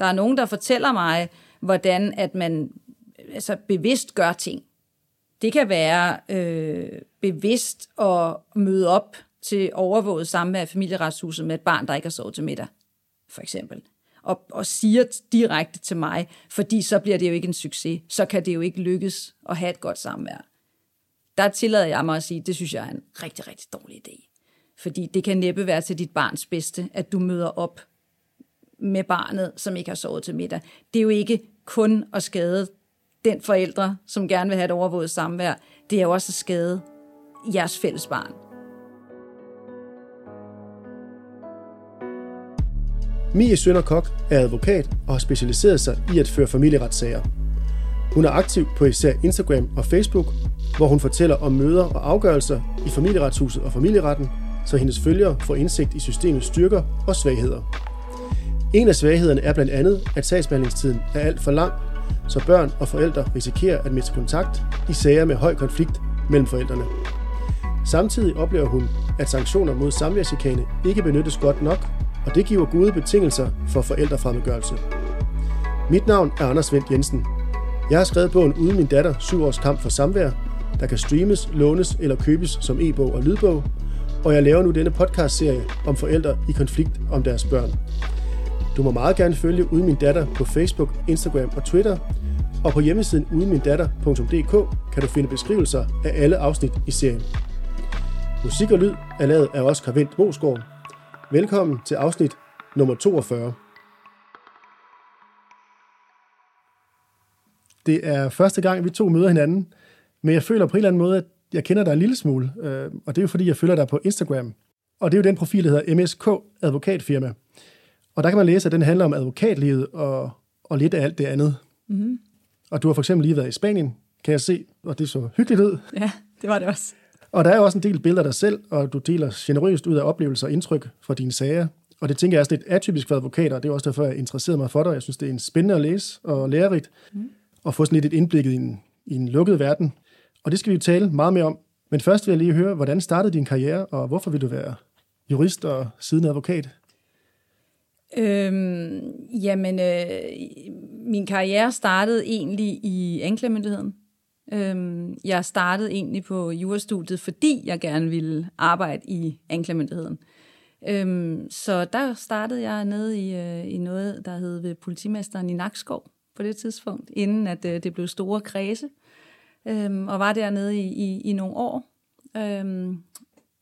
Der er nogen, der fortæller mig, hvordan at man altså, bevidst gør ting. Det kan være øh, bevidst at møde op til overvåget samvær i familieretshuset med et barn, der ikke har sovet til middag, for eksempel. Og, og siger direkte til mig, fordi så bliver det jo ikke en succes. Så kan det jo ikke lykkes at have et godt samvær. Der tillader jeg mig at sige, det synes jeg er en rigtig, rigtig dårlig idé. Fordi det kan næppe være til dit barns bedste, at du møder op med barnet, som ikke har sovet til middag. Det er jo ikke kun at skade den forældre, som gerne vil have et overvåget samvær. Det er jo også at skade jeres fælles barn. Mie Sønderkok er advokat og har specialiseret sig i at føre familieretssager. Hun er aktiv på især Instagram og Facebook, hvor hun fortæller om møder og afgørelser i familieretshuset og familieretten, så hendes følgere får indsigt i systemets styrker og svagheder. En af svaghederne er blandt andet, at sagsbehandlingstiden er alt for lang, så børn og forældre risikerer at miste kontakt i sager med høj konflikt mellem forældrene. Samtidig oplever hun, at sanktioner mod samværschikane ikke benyttes godt nok, og det giver gode betingelser for forældrefremmedgørelse. Mit navn er Anders Vendt Jensen. Jeg har skrevet bogen Uden min datter, 7 års kamp for samvær, der kan streames, lånes eller købes som e-bog og lydbog, og jeg laver nu denne podcast-serie om forældre i konflikt om deres børn. Du må meget gerne følge Uden min datter på Facebook, Instagram og Twitter, og på hjemmesiden udenmindatter.dk kan du finde beskrivelser af alle afsnit i serien. Musik og lyd er lavet af Oscar Vendt Mosgaard. Velkommen til afsnit nummer 42. Det er første gang, vi to møder hinanden, men jeg føler på en eller anden måde, at jeg kender dig en lille smule, øh, og det er jo fordi, jeg følger dig på Instagram. Og det er jo den profil, der hedder MSK Advokatfirma. Og der kan man læse, at den handler om advokatlivet og, og lidt af alt det andet. Mm-hmm. Og du har for eksempel lige været i Spanien, kan jeg se, og det så hyggeligt ud. Ja, det var det også. Og der er også en del billeder af dig selv, og du deler generøst ud af oplevelser og indtryk fra dine sager. Og det tænker jeg er lidt atypisk for advokater, og det er også derfor, jeg interesserede mig for dig. Jeg synes, det er en spændende at læse og lærerigt, mm. og få sådan lidt et indblik i en, i en lukket verden. Og det skal vi jo tale meget mere om. Men først vil jeg lige høre, hvordan startede din karriere, og hvorfor vil du være jurist og siden advokat? Øhm, jamen, øh, min karriere startede egentlig i anklagemyndigheden. Øhm, jeg startede egentlig på jurastudiet, fordi jeg gerne ville arbejde i anklagemyndigheden. Øhm, så der startede jeg nede i, øh, i noget, der hed ved politimesteren i Nakskov på det tidspunkt, inden at øh, det blev store kredse. Øhm, og var dernede i, i, i nogle år. Øhm,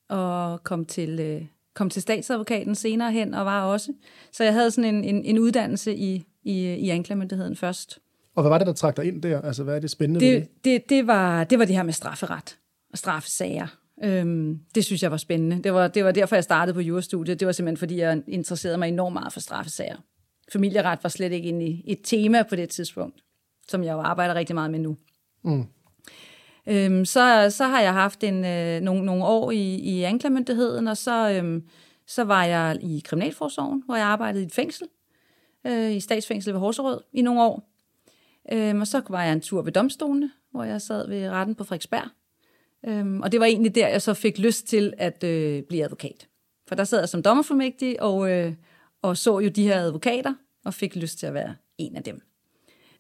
og kom til, øh, kom til statsadvokaten senere hen, og var også. Så jeg havde sådan en, en, en uddannelse i, i, i anklagemyndigheden først. Og hvad var det, der trak dig ind der? Altså, hvad er det spændende det, ved det? Det, det, var, det var det her med strafferet og straffesager. Øhm, det synes jeg var spændende. Det var, det var derfor, jeg startede på jurastudiet. Det var simpelthen, fordi jeg interesserede mig enormt meget for straffesager. Familieret var slet ikke inde i et tema på det tidspunkt, som jeg jo arbejder rigtig meget med nu. Mm. Øhm, så, så har jeg haft en, øh, nogle, nogle år i, i anklagemyndigheden, og så, øhm, så var jeg i Kriminalforsorgen, hvor jeg arbejdede i et fængsel, øh, i statsfængsel ved Horserød i nogle år. Øhm, og så var jeg en tur ved domstolene, hvor jeg sad ved retten på Frederiksberg. Øhm, og det var egentlig der, jeg så fik lyst til at øh, blive advokat. For der sad jeg som dommerformægtig og, øh, og så jo de her advokater, og fik lyst til at være en af dem.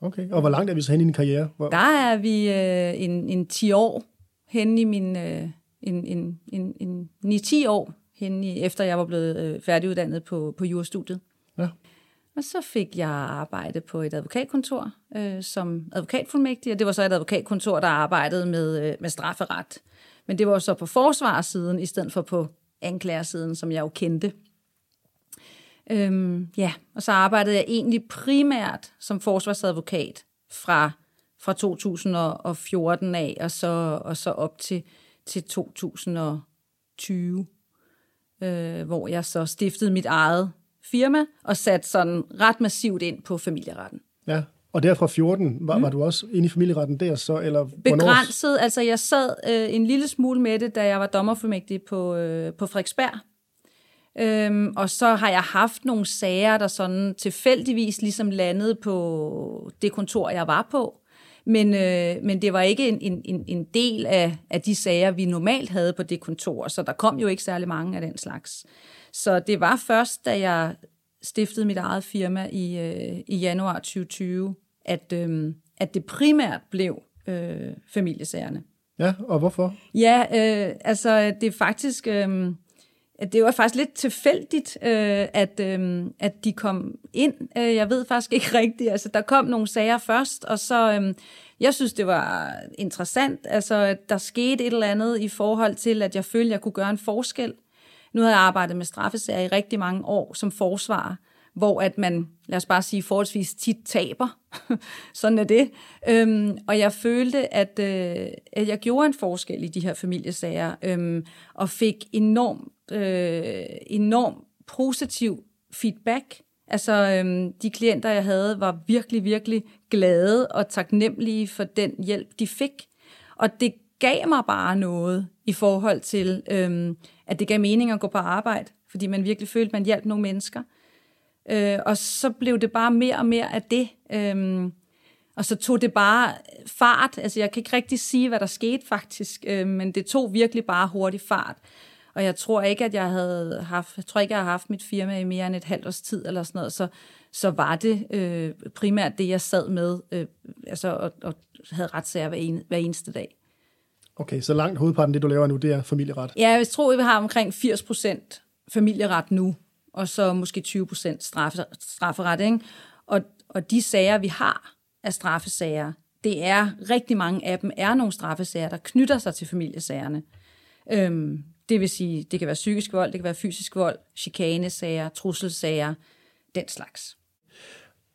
Okay, og hvor langt er vi så hen i din karriere? Hvor... Der er vi øh, en, en 10 år hen i min... Øh, en, en, en, en 9-10 år hen i, efter jeg var blevet øh, færdiguddannet på, på jurastudiet. Ja. Og så fik jeg arbejde på et advokatkontor øh, som advokatfuldmægtig, og det var så et advokatkontor, der arbejdede med, øh, med strafferet. Men det var så på forsvarssiden, i stedet for på anklagersiden, som jeg jo kendte. Øhm, ja, og så arbejdede jeg egentlig primært som forsvarsadvokat fra, fra 2014 af, og så, og så op til, til 2020, øh, hvor jeg så stiftede mit eget firma og satte sådan ret massivt ind på familieretten. Ja, og der fra 14, var, mm. var du også inde i familieretten der så? Eller Begrænset, hvornår? altså jeg sad øh, en lille smule med det, da jeg var dommerformægtig på, øh, på Frederiksberg. Øhm, og så har jeg haft nogle sager, der sådan tilfældigvis ligesom landede på det kontor, jeg var på. Men, øh, men det var ikke en, en, en del af, af de sager, vi normalt havde på det kontor, så der kom jo ikke særlig mange af den slags. Så det var først, da jeg stiftede mit eget firma i, øh, i januar 2020, at, øh, at det primært blev øh, familiesagerne. Ja, og hvorfor? Ja, øh, altså det er faktisk... Øh, det var faktisk lidt tilfældigt, øh, at, øh, at de kom ind. Øh, jeg ved faktisk ikke rigtigt. Altså, der kom nogle sager først, og så... Øh, jeg synes, det var interessant. Altså, der skete et eller andet i forhold til, at jeg følte, at jeg kunne gøre en forskel. Nu har jeg arbejdet med straffesager i rigtig mange år som forsvarer, hvor at man, lad os bare sige, forholdsvis tit taber. Sådan er det. Øhm, og jeg følte, at, øh, at jeg gjorde en forskel i de her familiesager, øhm, og fik enorm, øh, enorm positiv feedback. Altså, øhm, de klienter, jeg havde, var virkelig, virkelig glade og taknemmelige for den hjælp, de fik. Og det gav mig bare noget i forhold til, øhm, at det gav mening at gå på arbejde, fordi man virkelig følte, at man hjalp nogle mennesker. Øh, og så blev det bare mere og mere af det. Øhm, og så tog det bare fart. Altså, jeg kan ikke rigtig sige, hvad der skete faktisk, øh, men det tog virkelig bare hurtig fart. Og jeg tror ikke, at jeg havde haft, jeg tror ikke, jeg har haft mit firma i mere end et halvt års tid eller sådan noget, så, så var det øh, primært det, jeg sad med, øh, altså, og, og havde retssager hver, en, hver eneste dag. Okay, så langt hovedparten det, du laver nu, det er familieret? Ja, jeg tror, vi har omkring 80 procent familieret nu, og så måske 20 procent straffe, strafferet. Ikke? Og, og de sager, vi har af straffesager, det er, rigtig mange af dem er nogle straffesager, der knytter sig til familiesagerne. Øhm, det vil sige, det kan være psykisk vold, det kan være fysisk vold, chikanesager, trusselsager, den slags.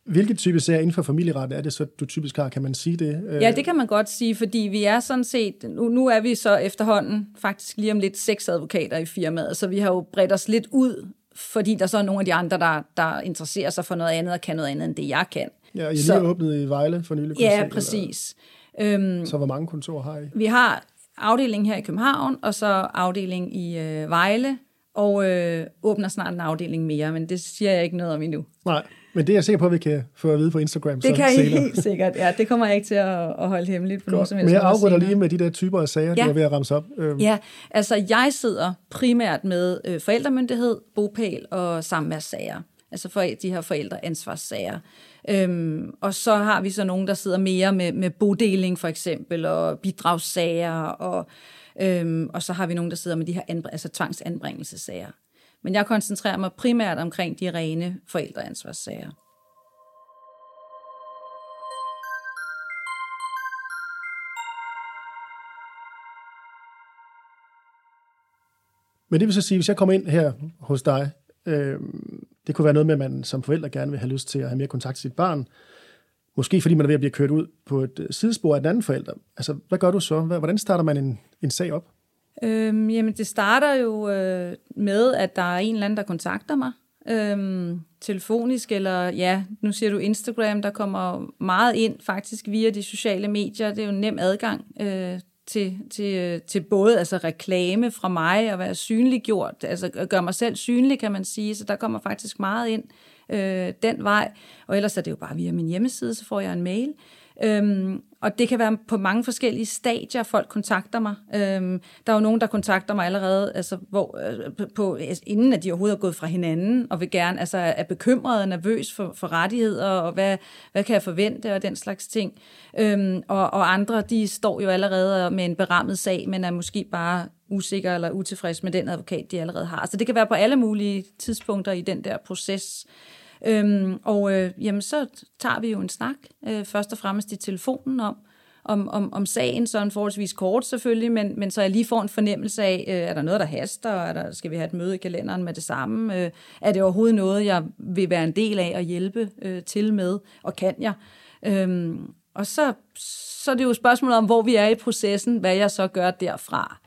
Hvilke type sager inden for familieret er det så, du typisk har? Kan man sige det? Ja, det kan man godt sige, fordi vi er sådan set, nu, nu er vi så efterhånden faktisk lige om lidt seks advokater i firmaet, så vi har jo bredt os lidt ud, fordi der så er nogle af de andre, der, der interesserer sig for noget andet og kan noget andet, end det jeg kan. Ja, I lige åbnet i Vejle for nylig. Ja, præcis. Øhm, så hvor mange kontorer har I? Vi har afdeling her i København, og så afdeling i øh, Vejle, og øh, åbner snart en afdeling mere, men det siger jeg ikke noget om endnu. Nej, men det er jeg sikker på, at vi kan få at vide på Instagram. Det så kan I helt sikkert, ja. Det kommer jeg ikke til at, at holde hemmeligt på nogen som helst. Men jeg afrunder lige med de der typer af sager, ja. du er ved at ramse op. Øhm. Ja, altså jeg sidder primært med øh, forældremyndighed, bopæl og samværssager. Altså for de her forældreansvarssager. Øhm, og så har vi så nogen, der sidder mere med, med bodeling for eksempel, og bidragssager, og, øhm, og så har vi nogen, der sidder med de her anbr- altså tvangsanbringelsesager. Men jeg koncentrerer mig primært omkring de rene forældreansvarssager. Men det vil så sige, hvis jeg kommer ind her hos dig, øh, det kunne være noget med, at man som forældre gerne vil have lyst til at have mere kontakt til sit barn. Måske fordi man er ved at blive kørt ud på et sidespor af den anden forælder. Altså, hvad gør du så? Hvordan starter man en, en sag op? Øhm, jamen, det starter jo øh, med, at der er en eller anden, der kontakter mig. Øhm, telefonisk, eller ja, nu siger du Instagram, der kommer meget ind faktisk via de sociale medier. Det er jo en nem adgang øh, til, til, øh, til både altså reklame fra mig og være synliggjort, altså at gøre mig selv synlig, kan man sige, så der kommer faktisk meget ind øh, den vej, og ellers er det jo bare via min hjemmeside, så får jeg en mail. Øhm, og det kan være på mange forskellige stadier, folk kontakter mig. Øhm, der er jo nogen, der kontakter mig allerede, altså, hvor, øh, på, altså, inden at de overhovedet er gået fra hinanden, og vil gerne, altså er bekymret og nervøs for, for rettigheder, og hvad, hvad kan jeg forvente, og den slags ting. Øhm, og, og andre, de står jo allerede med en berammet sag, men er måske bare usikker eller utilfreds med den advokat, de allerede har. Så det kan være på alle mulige tidspunkter i den der proces. Øhm, og øh, jamen, så tager vi jo en snak, øh, først og fremmest i telefonen om, om, om, om sagen, så en forholdsvis kort selvfølgelig, men, men så jeg lige får en fornemmelse af, øh, er der noget, der haster, er der, skal vi have et møde i kalenderen med det samme, øh, er det overhovedet noget, jeg vil være en del af at hjælpe øh, til med, og kan jeg? Øhm, og så, så er det jo spørgsmålet om, hvor vi er i processen, hvad jeg så gør derfra.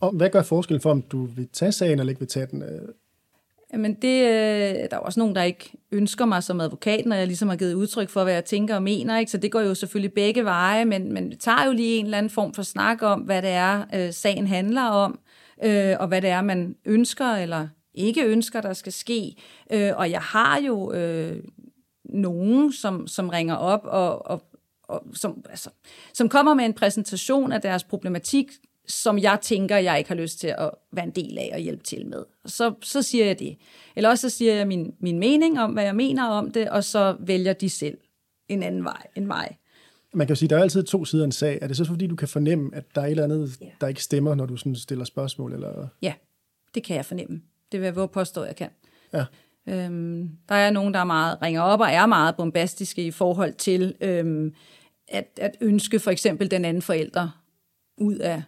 Og hvad gør forskellen for, om du vil tage sagen eller ikke vil tage den? Øh, men Jamen det, øh, der er også nogen, der ikke ønsker mig som advokat, når jeg ligesom har givet udtryk for, hvad jeg tænker og mener. Ikke? Så det går jo selvfølgelig begge veje, men, men vi tager jo lige en eller anden form for snak om, hvad det er, øh, sagen handler om, øh, og hvad det er, man ønsker eller ikke ønsker, der skal ske. Øh, og jeg har jo øh, nogen, som, som ringer op og, og, og som, altså, som kommer med en præsentation af deres problematik, som jeg tænker, jeg ikke har lyst til at være en del af og hjælpe til med. Så, så siger jeg det. Eller også så siger jeg min, min mening om, hvad jeg mener om det, og så vælger de selv en anden vej end mig. Man kan jo sige, at der er altid to sider af en sag. Er det så fordi, du kan fornemme, at der er et eller andet, Ja. der ikke stemmer, når du sådan stiller spørgsmål? Eller? Ja, det kan jeg fornemme. Det vil jeg våge påstå, at jeg kan. Ja. Øhm, der er nogen, der er meget, ringer op og er meget bombastiske i forhold til øhm, at, at ønske for eksempel den anden forælder ud af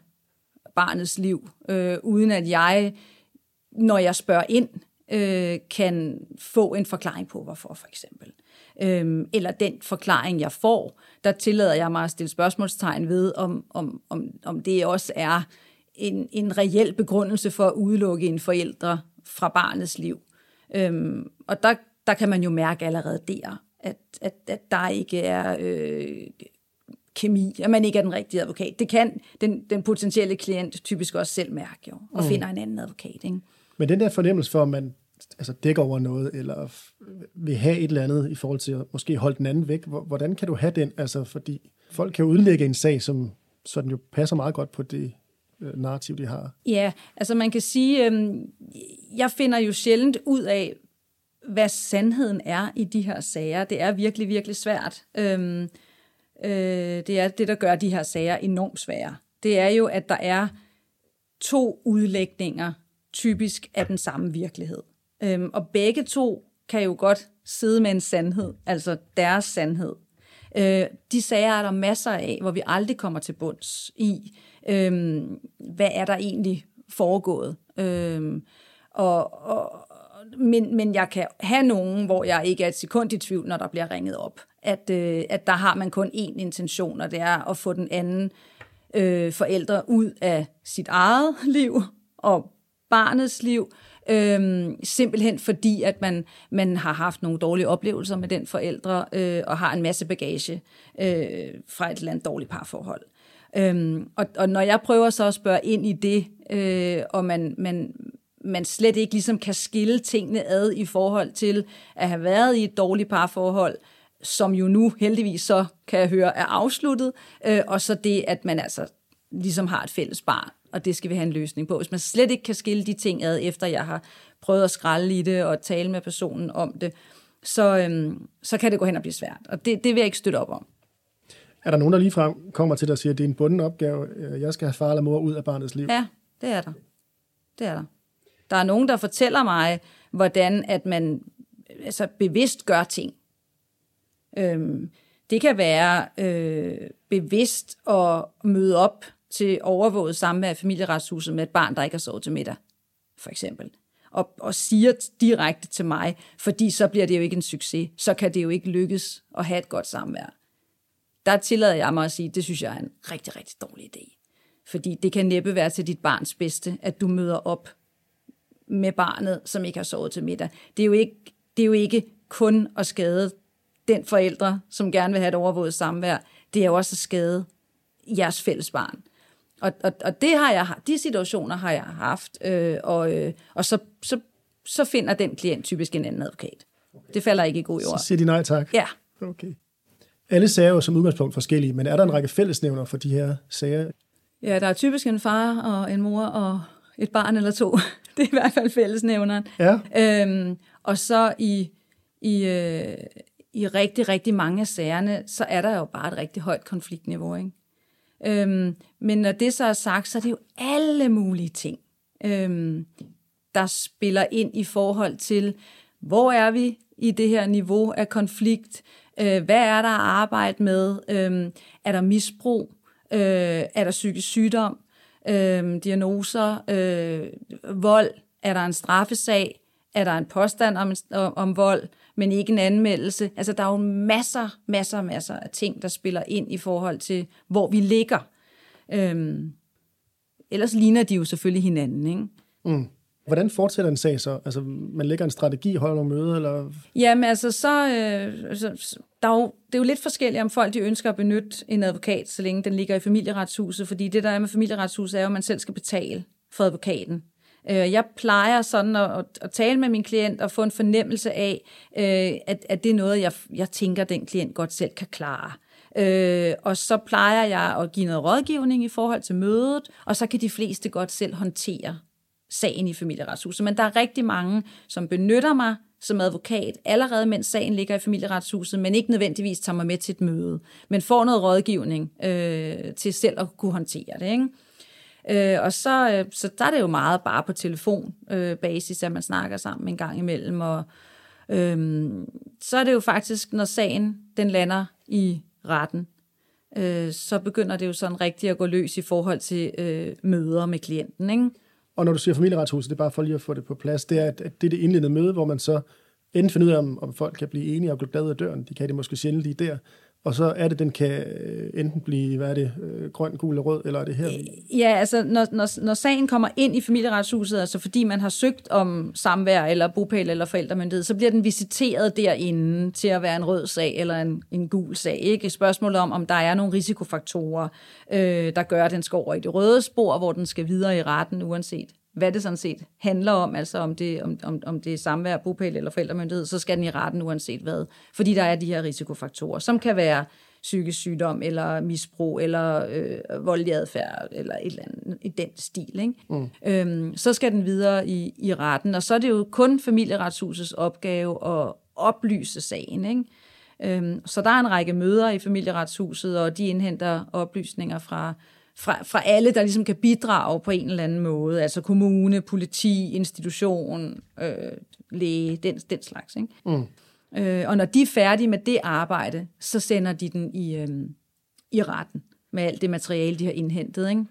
barnets liv, øh, uden at jeg, når jeg spørger ind, øh, kan få en forklaring på, hvorfor for eksempel. Øhm, eller den forklaring, jeg får, der tillader jeg mig at stille spørgsmålstegn ved, om, om, om, om det også er en, en reel begrundelse for at udelukke en forældre fra barnets liv. Øhm, og der, der kan man jo mærke allerede der, at, at, at der ikke er øh, kemi, at man ikke er den rigtige advokat. Det kan den, den potentielle klient typisk også selv mærke jo, og mm. finder en anden advokat. Ikke? Men den der fornemmelse for, at man altså, dækker over noget, eller vil have et eller andet i forhold til at måske holde den anden væk, hvor- hvordan kan du have den? Altså, fordi folk kan jo udlægge en sag, som så den jo passer meget godt på det øh, narrativ, de har. Ja, altså man kan sige, øhm, jeg finder jo sjældent ud af, hvad sandheden er i de her sager. Det er virkelig, virkelig svært. Øhm, øh, det er det, der gør de her sager enormt svære. Det er jo, at der er to udlægninger, typisk af den samme virkelighed. Øhm, og begge to kan jo godt sidde med en sandhed, altså deres sandhed. Øh, de sager er der masser af, hvor vi aldrig kommer til bunds i, øhm, hvad er der egentlig foregået. Øhm, og, og, men, men jeg kan have nogen, hvor jeg ikke er et sekund i tvivl, når der bliver ringet op. At, øh, at der har man kun én intention, og det er at få den anden øh, forældre ud af sit eget liv og barnets liv, øh, simpelthen fordi, at man, man har haft nogle dårlige oplevelser med den forældre, øh, og har en masse bagage øh, fra et eller andet dårligt parforhold. Øhm, og, og når jeg prøver så at spørge ind i det, øh, og man, man, man slet ikke ligesom kan skille tingene ad i forhold til at have været i et dårligt parforhold, som jo nu heldigvis så, kan jeg høre, er afsluttet, øh, og så det, at man altså ligesom har et fælles barn, og det skal vi have en løsning på. Hvis man slet ikke kan skille de ting ad, efter jeg har prøvet at skralde i det og tale med personen om det, så, øhm, så kan det gå hen og blive svært. Og det, det vil jeg ikke støtte op om. Er der nogen, der ligefrem kommer til dig og siger, at det er en bunden opgave, øh, jeg skal have far eller mor ud af barnets liv? Ja, det er der. Det er der. Der er nogen, der fortæller mig, hvordan at man altså, bevidst gør ting. Øhm, det kan være øh, bevidst at møde op til overvåget samvær i familieretshuset med et barn, der ikke har sovet til middag, for eksempel. Og, og siger direkte til mig, fordi så bliver det jo ikke en succes. Så kan det jo ikke lykkes at have et godt samvær. Der tillader jeg mig at sige, det synes jeg er en rigtig, rigtig dårlig idé. Fordi det kan næppe være til dit barns bedste, at du møder op med barnet, som ikke har sovet til middag. Det er jo ikke, det er jo ikke kun at skade den forældre, som gerne vil have et overvåget samvær. Det er jo også at skade jeres fælles barn. Og, og, og det har jeg, de situationer har jeg haft, øh, og, øh, og så, så, så finder den klient typisk en anden advokat. Det falder ikke i god jord. Så siger de nej tak? Ja. Okay. Alle sager er jo som udgangspunkt forskellige, men er der en række fællesnævner for de her sager? ja, der er typisk en far og en mor og et barn eller to. Det er i hvert fald fællesnævneren. Ja. Øhm, og så i, i, øh, i rigtig, rigtig mange af sagerne, så er der jo bare et rigtig højt konfliktniveau. Ikke? Øhm, men når det så er sagt, så er det jo alle mulige ting, øhm, der spiller ind i forhold til, hvor er vi i det her niveau af konflikt? Øh, hvad er der at arbejde med? Øhm, er der misbrug? Øh, er der psykisk sygdom? Øh, diagnoser? Øh, vold? Er der en straffesag? Er der en påstand om, om, om vold, men ikke en anmeldelse? Altså, der er jo masser, masser, masser af ting, der spiller ind i forhold til, hvor vi ligger. Øhm, ellers ligner de jo selvfølgelig hinanden, ikke? Mm. Hvordan fortsætter en sag så? Altså, man lægger en strategi, holder nogle møder, eller... Jamen altså, så, øh, så der er jo, det er jo lidt forskelligt, om folk de ønsker at benytte en advokat, så længe den ligger i familieretshuset, fordi det, der er med familieretshuset, er jo, at man selv skal betale for advokaten. Øh, jeg plejer sådan at, at, tale med min klient og få en fornemmelse af, øh, at, at det er noget, jeg, jeg tænker, den klient godt selv kan klare. Øh, og så plejer jeg at give noget rådgivning i forhold til mødet, og så kan de fleste godt selv håndtere sagen i familieretshuset. Men der er rigtig mange, som benytter mig som advokat, allerede mens sagen ligger i familieretshuset, men ikke nødvendigvis tager mig med til et møde, men får noget rådgivning øh, til selv at kunne håndtere det. Ikke? Øh, og så, øh, så der er det jo meget bare på telefonbasis, øh, at man snakker sammen en gang imellem, og øh, så er det jo faktisk, når sagen den lander i retten, øh, så begynder det jo sådan rigtigt at gå løs i forhold til øh, møder med klienten. Ikke? Og når du siger familieretshuset, det er bare for lige at få det på plads, det er, at det er det indledende møde, hvor man så enten finder ud af, om, om folk kan blive enige og gå ud af døren. De kan det måske sjældent lige der. Og så er det, den kan øh, enten blive, hvad er det, øh, grøn, gul eller rød, eller er det her? Øh, ja, altså når, når, når sagen kommer ind i familieretshuset, altså fordi man har søgt om samvær eller bopæl eller forældremyndighed, så bliver den visiteret derinde til at være en rød sag eller en, en gul sag. Ikke? Spørgsmålet om, om der er nogle risikofaktorer, øh, der gør, at den skal over i det røde spor, hvor den skal videre i retten, uanset hvad det sådan set handler om, altså om det, om, om, om det er samvær, bopæl eller forældremyndighed, så skal den i retten uanset hvad. Fordi der er de her risikofaktorer, som kan være psykisk sygdom, eller misbrug, eller øh, voldelig adfærd, eller et eller andet i den stil. Ikke? Mm. Øhm, så skal den videre i, i retten, og så er det jo kun familieretshusets opgave at oplyse sagen. Ikke? Øhm, så der er en række møder i familieretshuset, og de indhenter oplysninger fra fra, fra alle, der ligesom kan bidrage på en eller anden måde. Altså kommune, politi, institution, øh, læge, den, den slags. Ikke? Mm. Øh, og når de er færdige med det arbejde, så sender de den i, øh, i retten med alt det materiale, de har indhentet. Ikke?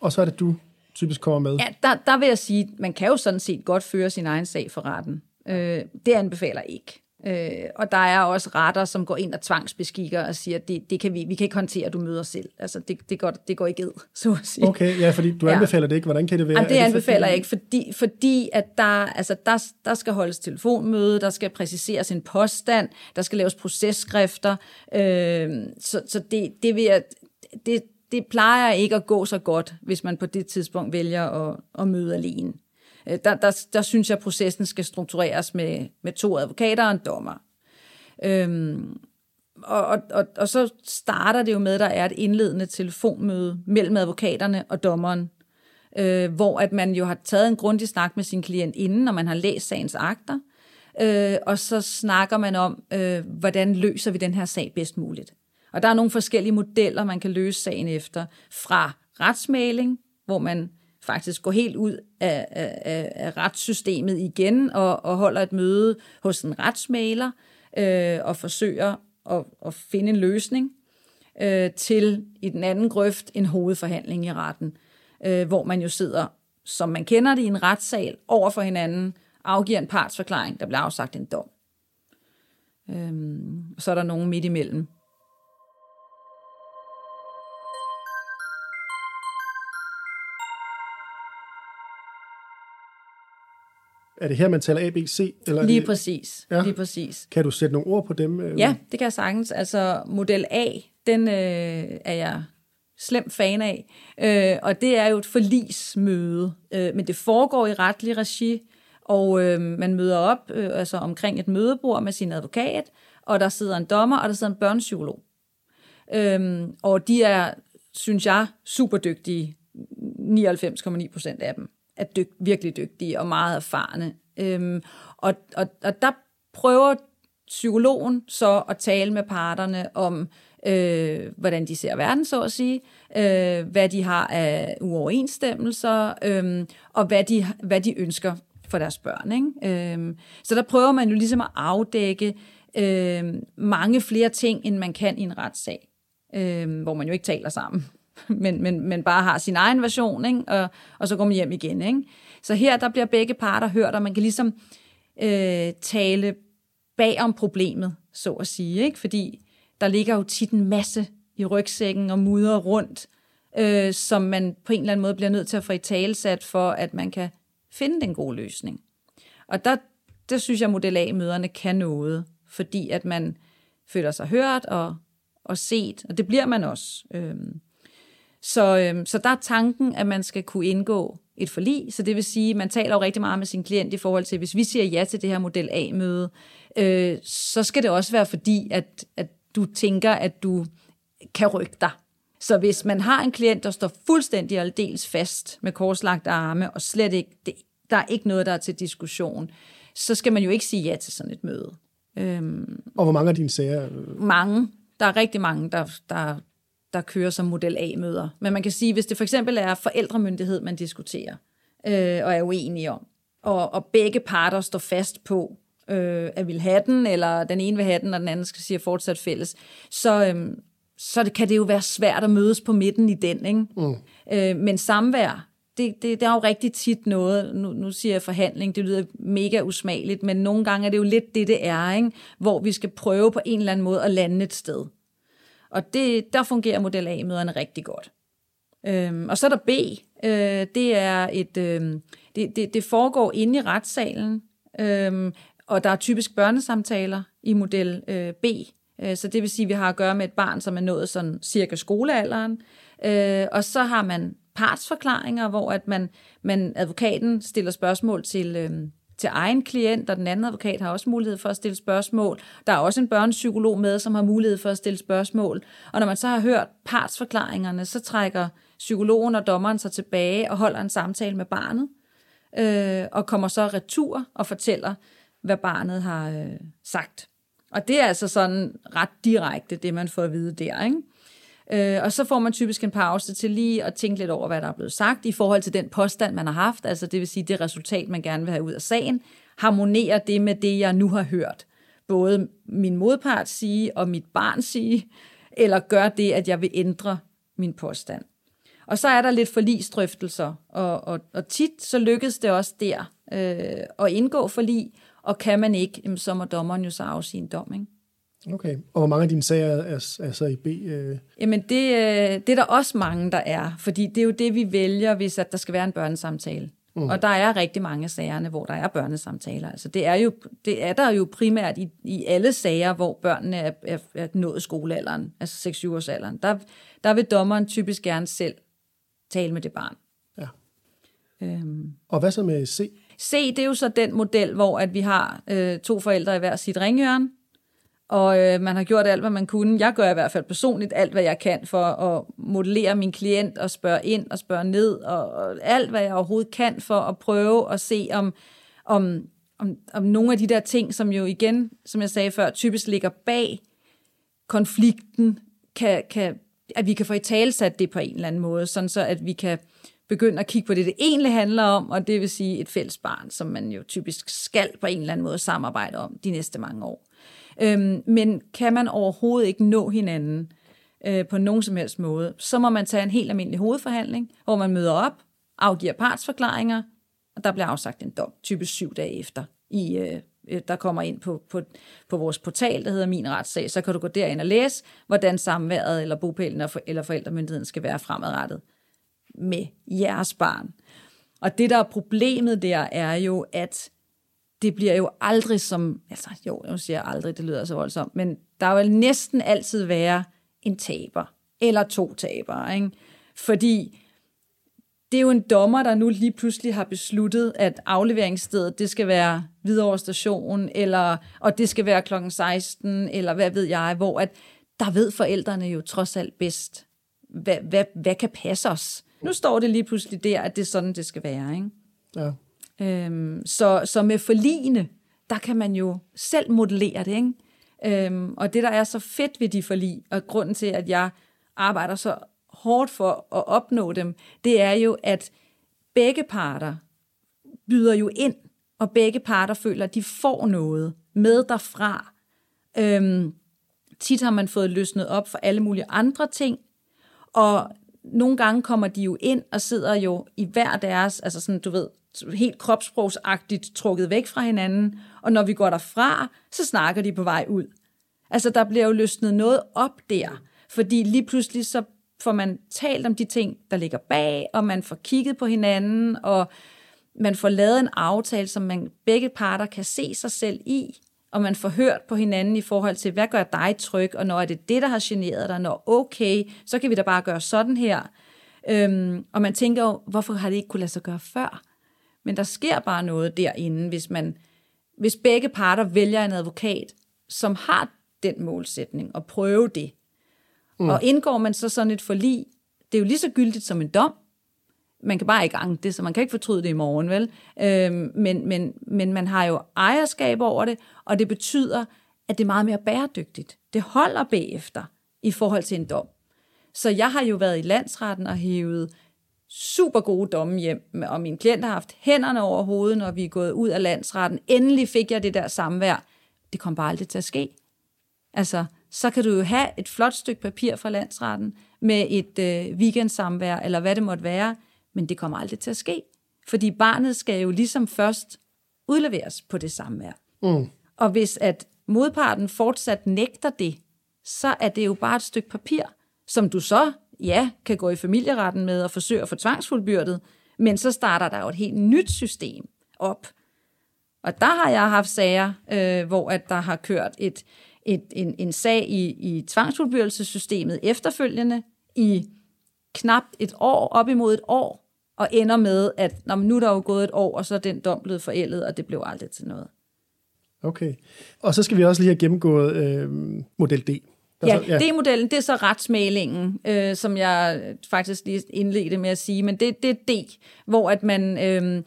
Og så er det, du typisk kommer med? Ja, der, der vil jeg sige, man kan jo sådan set godt føre sin egen sag for retten. Øh, det anbefaler ikke. Øh, og der er også retter, som går ind og tvangsbeskikker og siger, det, det kan vi, vi kan ikke håndtere, at du møder selv. Altså, det, det, går, det går ikke ed, så at sige. Okay, ja, fordi du anbefaler ja. det ikke. Hvordan kan det være? Jamen, det, det anbefaler jeg ikke, fordi, fordi at der, altså, der, der skal holdes telefonmøde, der skal præciseres en påstand, der skal laves processkrifter. Øh, så så det, det, vil jeg, det, det plejer ikke at gå så godt, hvis man på det tidspunkt vælger at, at møde alene. Øh, der, der, der synes jeg, at processen skal struktureres med, med to advokater og en dommer. Øhm, og, og, og, og så starter det jo med, at der er et indledende telefonmøde mellem advokaterne og dommeren, øh, hvor at man jo har taget en grundig snak med sin klient inden, når man har læst sagens akter, øh, og så snakker man om, øh, hvordan løser vi den her sag bedst muligt. Og der er nogle forskellige modeller, man kan løse sagen efter, fra retsmaling, hvor man faktisk går helt ud af, af, af retssystemet igen og, og holder et møde hos en retsmaler øh, og forsøger at, at finde en løsning øh, til i den anden grøft en hovedforhandling i retten, øh, hvor man jo sidder, som man kender det i en retssal, over for hinanden, afgiver en partsforklaring, der bliver afsagt en dom. Øh, så er der nogen midt imellem, Er det her, man taler ABC? Eller lige det... præcis. Ja. Lige præcis. Kan du sætte nogle ord på dem? Øh? Ja, det kan jeg sagtens. Altså, model A, den øh, er jeg slem fan af. Øh, og det er jo et forlismøde. Øh, men det foregår i retlig regi, og øh, man møder op øh, altså omkring et mødebord med sin advokat, og der sidder en dommer, og der sidder en børnepsykolog. Øh, og de er, synes jeg, super dygtige. 99,9 procent af dem er dyg, virkelig dygtige og meget erfarne. Øhm, og, og, og der prøver psykologen så at tale med parterne om, øh, hvordan de ser verden, så at sige, øh, hvad de har af uoverensstemmelser, øh, og hvad de, hvad de ønsker for deres børn. Ikke? Øh, så der prøver man jo ligesom at afdække øh, mange flere ting, end man kan i en retssag, øh, hvor man jo ikke taler sammen. men, men, men bare har sin egen version, ikke? Og, og så går man hjem igen. Ikke? Så her der bliver begge parter hørt, og man kan ligesom øh, tale bag om problemet, så at sige. Ikke? Fordi der ligger jo tit en masse i rygsækken og mudder rundt, øh, som man på en eller anden måde bliver nødt til at få i talsat for, at man kan finde den gode løsning. Og der, der synes jeg, at model A-møderne kan noget, fordi at man føler sig hørt og, og set, og det bliver man også. Øh, så, øhm, så der er tanken, at man skal kunne indgå et forlig, så det vil sige, at man taler jo rigtig meget med sin klient i forhold til, hvis vi siger ja til det her model A-møde, øh, så skal det også være fordi, at, at du tænker, at du kan rykke dig. Så hvis man har en klient, der står fuldstændig aldeles fast med korslagte arme, og slet ikke, det, der er ikke noget, der er til diskussion, så skal man jo ikke sige ja til sådan et møde. Øhm, og hvor mange af dine sager? Mange. Der er rigtig mange, der, der, der kører som model A-møder. Men man kan sige, hvis det for eksempel er forældremyndighed, man diskuterer øh, og er uenige om, og, og begge parter står fast på, øh, at vil have den, eller den ene vil have den, og den anden skal sige fortsat fælles, så, øh, så det, kan det jo være svært at mødes på midten i den. Ikke? Mm. Øh, men samvær, det, det, det er jo rigtig tit noget, nu, nu siger jeg forhandling, det lyder mega usmageligt, men nogle gange er det jo lidt det, det er, ikke? hvor vi skal prøve på en eller anden måde at lande et sted. Og det, der fungerer model A-møderne rigtig godt. Øhm, og så er der B. Øh, det er et, øh, det, det, det foregår inde i retssalen, øh, og der er typisk børnesamtaler i model øh, B. Øh, så det vil sige, at vi har at gøre med et barn, som er nået sådan cirka skolealderen. Øh, og så har man partsforklaringer, hvor at man, man advokaten stiller spørgsmål til, øh, til egen klient, og den anden advokat har også mulighed for at stille spørgsmål. Der er også en børnepsykolog med, som har mulighed for at stille spørgsmål. Og når man så har hørt partsforklaringerne, så trækker psykologen og dommeren sig tilbage og holder en samtale med barnet, øh, og kommer så retur og fortæller, hvad barnet har øh, sagt. Og det er altså sådan ret direkte, det man får at vide der, ikke? Øh, og så får man typisk en pause til lige at tænke lidt over, hvad der er blevet sagt i forhold til den påstand, man har haft, altså det vil sige det resultat, man gerne vil have ud af sagen, harmonerer det med det, jeg nu har hørt. Både min modpart sige og mit barn sige, eller gør det, at jeg vil ændre min påstand. Og så er der lidt forlisdrøftelser, og, og, og tit så lykkes det også der øh, at indgå forlig, og kan man ikke, så må dommeren jo så afsige en dom. Ikke? Okay, og hvor mange af dine sager er, er så i B? Øh? Jamen det, øh, det er der også mange, der er, fordi det er jo det, vi vælger, hvis at der skal være en børnesamtale. Mm. Og der er rigtig mange sagerne, hvor der er børnesamtaler. Altså det er jo det er der jo primært i, i alle sager, hvor børnene er, er, er nået skolealderen, altså 6-7 års alderen. Der, der vil dommeren typisk gerne selv tale med det barn. Ja. Øhm. Og hvad så med C? C, det er jo så den model, hvor at vi har øh, to forældre i hver sit ringhjørne, og øh, man har gjort alt, hvad man kunne. Jeg gør i hvert fald personligt alt, hvad jeg kan for at modellere min klient og spørge ind og spørge ned, og, og alt, hvad jeg overhovedet kan for at prøve at se, om, om, om, om nogle af de der ting, som jo igen, som jeg sagde før, typisk ligger bag konflikten, kan, kan, at vi kan få i talsat det på en eller anden måde, sådan så at vi kan begynde at kigge på det, det egentlig handler om, og det vil sige et fælles barn, som man jo typisk skal på en eller anden måde samarbejde om de næste mange år. Øhm, men kan man overhovedet ikke nå hinanden øh, på nogen som helst måde, så må man tage en helt almindelig hovedforhandling, hvor man møder op, afgiver partsforklaringer, og der bliver afsagt en dom, typisk syv dage efter, i, øh, øh der kommer ind på, på, på vores portal, der hedder Min Retssag, så kan du gå derind og læse, hvordan samværet eller bopælen eller forældremyndigheden skal være fremadrettet med jeres barn. Og det, der er problemet der, er jo, at det bliver jo aldrig som, altså jo, jeg siger aldrig, det lyder så voldsomt, men der vil næsten altid være en taber, eller to tabere, ikke? Fordi det er jo en dommer, der nu lige pludselig har besluttet, at afleveringsstedet, det skal være Hvidovre station, eller, og det skal være klokken 16, eller hvad ved jeg, hvor at der ved forældrene jo trods alt bedst, hvad, hvad, hvad kan passe os. Nu står det lige pludselig der, at det er sådan, det skal være. Ikke? Ja. Øhm, så, så med forligene, der kan man jo selv modellere det. Ikke? Øhm, og det, der er så fedt ved de forlig, og grunden til, at jeg arbejder så hårdt for at opnå dem, det er jo, at begge parter byder jo ind, og begge parter føler, at de får noget med derfra. Øhm, tit har man fået løsnet op for alle mulige andre ting, og nogle gange kommer de jo ind og sidder jo i hver deres, altså sådan, du ved, helt kropsprogsagtigt trukket væk fra hinanden, og når vi går derfra, så snakker de på vej ud. Altså, der bliver jo løsnet noget op der, fordi lige pludselig så får man talt om de ting, der ligger bag, og man får kigget på hinanden, og man får lavet en aftale, som man begge parter kan se sig selv i, og man får hørt på hinanden i forhold til, hvad gør dig tryg, og når er det det, der har generet dig, når okay, så kan vi da bare gøre sådan her. Øhm, og man tænker jo, hvorfor har det ikke kunne lade sig gøre før? Men der sker bare noget derinde, hvis, man, hvis begge parter vælger en advokat, som har den målsætning, og prøve det. Mm. Og indgår man så sådan et forlig, det er jo lige så gyldigt som en dom, man kan bare ikke anke det, så man kan ikke fortryde det i morgen, vel? Øhm, men, men, men man har jo ejerskab over det, og det betyder, at det er meget mere bæredygtigt. Det holder bagefter i forhold til en dom. Så jeg har jo været i landsretten og hævet super gode domme hjem, og min klient har haft hænderne over hovedet, når vi er gået ud af landsretten. Endelig fik jeg det der samvær. Det kom bare aldrig til at ske. Altså, så kan du jo have et flot stykke papir fra landsretten med et øh, weekendsamvær, eller hvad det måtte være, men det kommer aldrig til at ske. Fordi barnet skal jo ligesom først udleveres på det samvær. Mm. Og hvis at modparten fortsat nægter det, så er det jo bare et stykke papir, som du så, ja, kan gå i familieretten med og forsøge at få tvangsfuldbyrdet, men så starter der jo et helt nyt system op. Og der har jeg haft sager, øh, hvor at der har kørt et, et, en, en sag i, i tvangsfuldbyrdelsessystemet efterfølgende i knap et år, op imod et år, og ender med, at når nu er der jo gået et år, og så er den dom blevet forældet, og det blev aldrig til noget. Okay. Og så skal vi også lige have gennemgået øh, model D. Altså, ja, ja, D-modellen, det er så retsmalingen, øh, som jeg faktisk lige indledte med at sige, men det, det er D, hvor at man øh,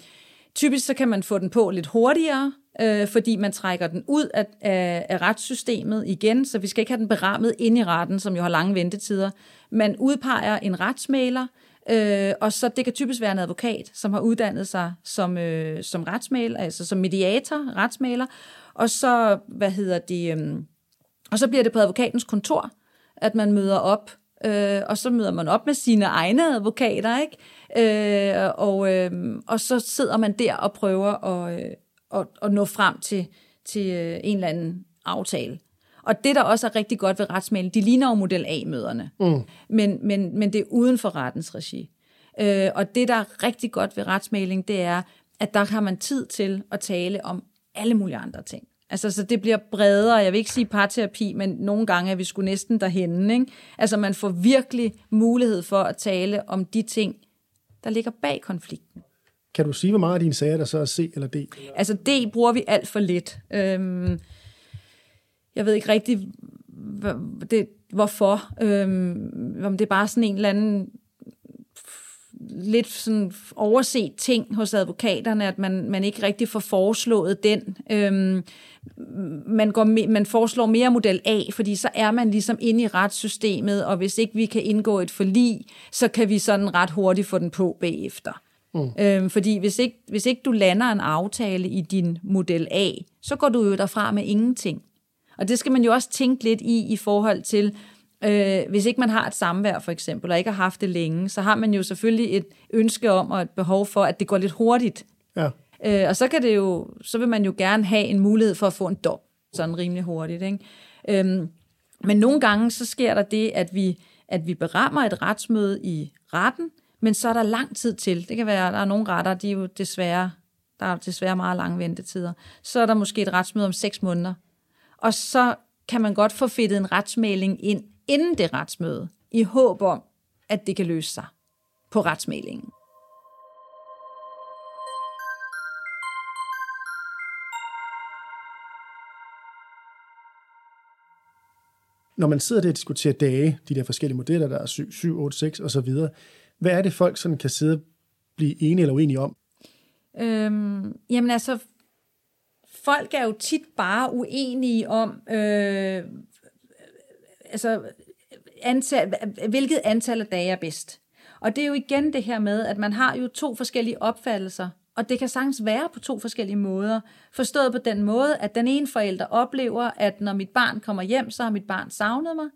typisk så kan man få den på lidt hurtigere, øh, fordi man trækker den ud af, af, af retssystemet igen, så vi skal ikke have den berammet ind i retten, som jo har lange ventetider. Man udpeger en retsmaler, Øh, og så det kan typisk være en advokat, som har uddannet sig som, øh, som retsmaler, altså som mediator, retsmaler, og så, hvad hedder det, øh, og så bliver det på advokatens kontor, at man møder op, øh, og så møder man op med sine egne advokater, ikke? Øh, og, øh, og så sidder man der og prøver at, øh, at, at nå frem til, til øh, en eller anden aftale. Og det, der også er rigtig godt ved retsmælen, de ligner jo model A-møderne, mm. men, men, men det er uden for rettens regi. Øh, og det, der er rigtig godt ved retsmæling, det er, at der har man tid til at tale om alle mulige andre ting. Altså, så det bliver bredere. Jeg vil ikke sige parterapi, men nogle gange er vi skulle næsten derhenne. Ikke? Altså, man får virkelig mulighed for at tale om de ting, der ligger bag konflikten. Kan du sige, hvor meget af dine sager, der så er C eller D? Altså, D bruger vi alt for lidt. Øhm, jeg ved ikke rigtig, det, hvorfor. Øhm, om det er bare sådan en eller anden lidt sådan overset ting hos advokaterne, at man, man ikke rigtig får foreslået den. Øhm, man, går, man foreslår mere model A, fordi så er man ligesom inde i retssystemet, og hvis ikke vi kan indgå et forlig, så kan vi sådan ret hurtigt få den på bagefter. Mm. Øhm, fordi hvis ikke, hvis ikke du lander en aftale i din model A, så går du jo derfra med ingenting. Og det skal man jo også tænke lidt i, i forhold til, øh, hvis ikke man har et samvær for eksempel, og ikke har haft det længe, så har man jo selvfølgelig et ønske om og et behov for, at det går lidt hurtigt. Ja. Øh, og så, kan det jo, så vil man jo gerne have en mulighed for at få en dom, sådan rimelig hurtigt. Ikke? Øhm, men nogle gange så sker der det, at vi, at vi berammer et retsmøde i retten, men så er der lang tid til. Det kan være, at der er nogle retter, de er jo desværre, der er desværre meget lange ventetider. Så er der måske et retsmøde om seks måneder og så kan man godt få fedtet en retsmæling ind inden det retsmøde, i håb om, at det kan løse sig på retsmælingen. Når man sidder der og diskuterer dage, de der forskellige modeller, der er 7, 7 8, 6 osv., hvad er det, folk sådan kan sidde og blive enige eller uenige om? Øhm, jamen altså, folk er jo tit bare uenige om, øh, altså, antal, hvilket antal af dage er bedst. Og det er jo igen det her med, at man har jo to forskellige opfattelser, og det kan sagtens være på to forskellige måder. Forstået på den måde, at den ene forælder oplever, at når mit barn kommer hjem, så har mit barn savnet mig,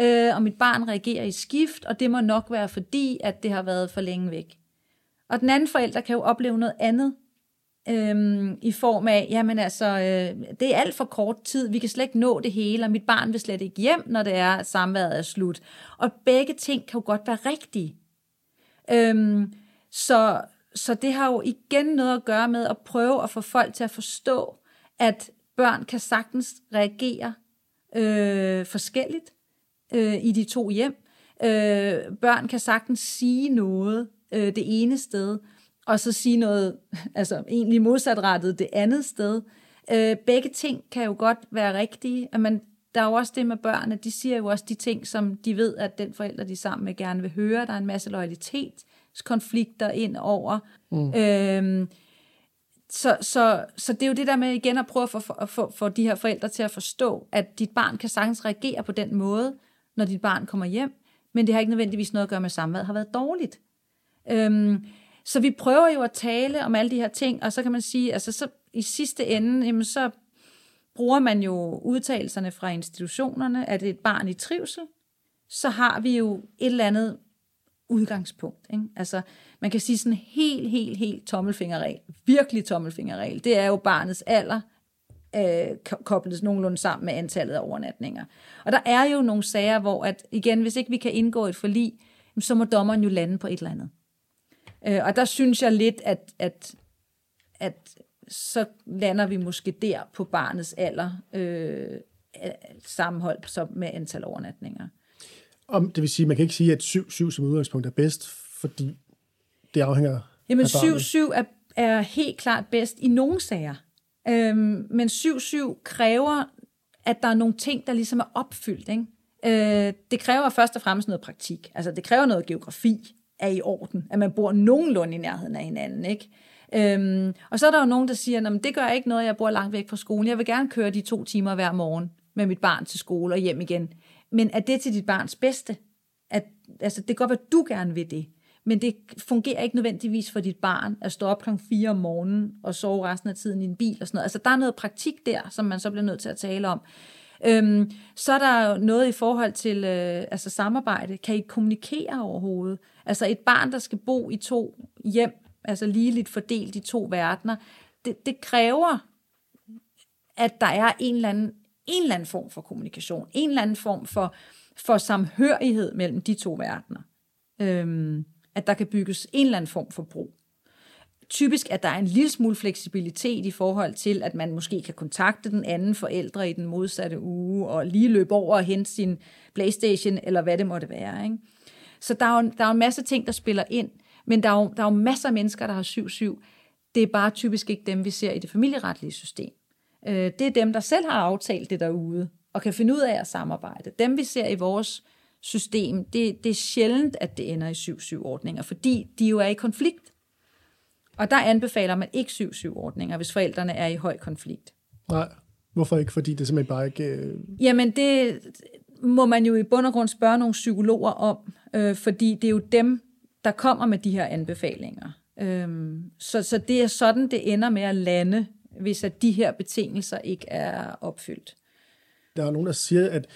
øh, og mit barn reagerer i skift, og det må nok være fordi, at det har været for længe væk. Og den anden forælder kan jo opleve noget andet, øhm, i form af, jamen altså, øh, det er alt for kort tid, vi kan slet ikke nå det hele, og mit barn vil slet ikke hjem, når det er, at samværet er slut. Og begge ting kan jo godt være rigtige. Øhm, så, så det har jo igen noget at gøre med at prøve at få folk til at forstå, at børn kan sagtens reagere øh, forskelligt øh, i de to hjem. Øh, børn kan sagtens sige noget øh, det ene sted, og så sige noget, altså egentlig modsatrettet det andet sted. Øh, begge ting kan jo godt være rigtige, at man der er jo også det med børn, at de siger jo også de ting, som de ved, at den forælder, de er sammen med, gerne vil høre. Der er en masse loyalitetskonflikter ind over. Mm. Øhm, så, så, så det er jo det der med igen at prøve at få, at få, få de her forældre til at forstå, at dit barn kan sagtens reagere på den måde, når dit barn kommer hjem, men det har ikke nødvendigvis noget at gøre med samværet, har været dårligt. Øhm, så vi prøver jo at tale om alle de her ting, og så kan man sige, altså så i sidste ende, jamen så bruger man jo udtalelserne fra institutionerne, at det er et barn i trivsel, så har vi jo et eller andet udgangspunkt. Ikke? Altså, man kan sige sådan helt, helt, helt tommelfingerregel, virkelig tommelfingerregel, det er jo barnets alder, øh, kobles nogenlunde sammen med antallet af overnatninger. Og der er jo nogle sager, hvor at, igen, hvis ikke vi kan indgå et forlig, så må dommeren jo lande på et eller andet. Øh, og der synes jeg lidt, at, at, at så lander vi måske der på barnets alder, øh, sammenhold så med antal overnatninger. Om, det vil sige, man kan ikke sige, at 7-7 som udgangspunkt er bedst, fordi det afhænger Jamen 7-7 er, er helt klart bedst i nogle sager. Øhm, men 7-7 kræver, at der er nogle ting, der ligesom er opfyldt. Ikke? Øh, det kræver først og fremmest noget praktik. Altså det kræver noget geografi er i orden, at man bor nogenlunde i nærheden af hinanden. Ikke? Øhm, og så er der jo nogen, der siger, at det gør ikke noget, jeg bor langt væk fra skolen. Jeg vil gerne køre de to timer hver morgen med mit barn til skole og hjem igen. Men er det til dit barns bedste? At, altså, det kan godt være, at du gerne vil det. Men det fungerer ikke nødvendigvis for dit barn at stå op klokken 4 om morgenen og sove resten af tiden i en bil og sådan noget. Altså, der er noget praktik der, som man så bliver nødt til at tale om. Øhm, så er der noget i forhold til øh, altså samarbejde. Kan I kommunikere overhovedet? Altså et barn, der skal bo i to hjem, altså ligeligt fordelt i to verdener, det, det kræver, at der er en eller, anden, en eller anden form for kommunikation, en eller anden form for, for samhørighed mellem de to verdener. Øhm, at der kan bygges en eller anden form for bro. Typisk at der er en lille smule fleksibilitet i forhold til, at man måske kan kontakte den anden forældre i den modsatte uge, og lige løbe over og hente sin Playstation, eller hvad det måtte være. Ikke? Så der er, jo, der er jo en masse ting, der spiller ind, men der er jo, der er jo masser af mennesker, der har 7-7. Det er bare typisk ikke dem, vi ser i det familieretlige system. Øh, det er dem, der selv har aftalt det derude, og kan finde ud af at samarbejde. Dem, vi ser i vores system, det, det er sjældent, at det ender i 7-7-ordninger, fordi de jo er i konflikt. Og der anbefaler man ikke 7-7-ordninger, hvis forældrene er i høj konflikt. Nej, hvorfor ikke? Fordi det simpelthen bare ikke... Øh... Jamen, det må man jo i bund og grund spørge nogle psykologer om, øh, fordi det er jo dem, der kommer med de her anbefalinger. Øhm, så, så det er sådan, det ender med at lande, hvis at de her betingelser ikke er opfyldt. Der er nogen, der siger, at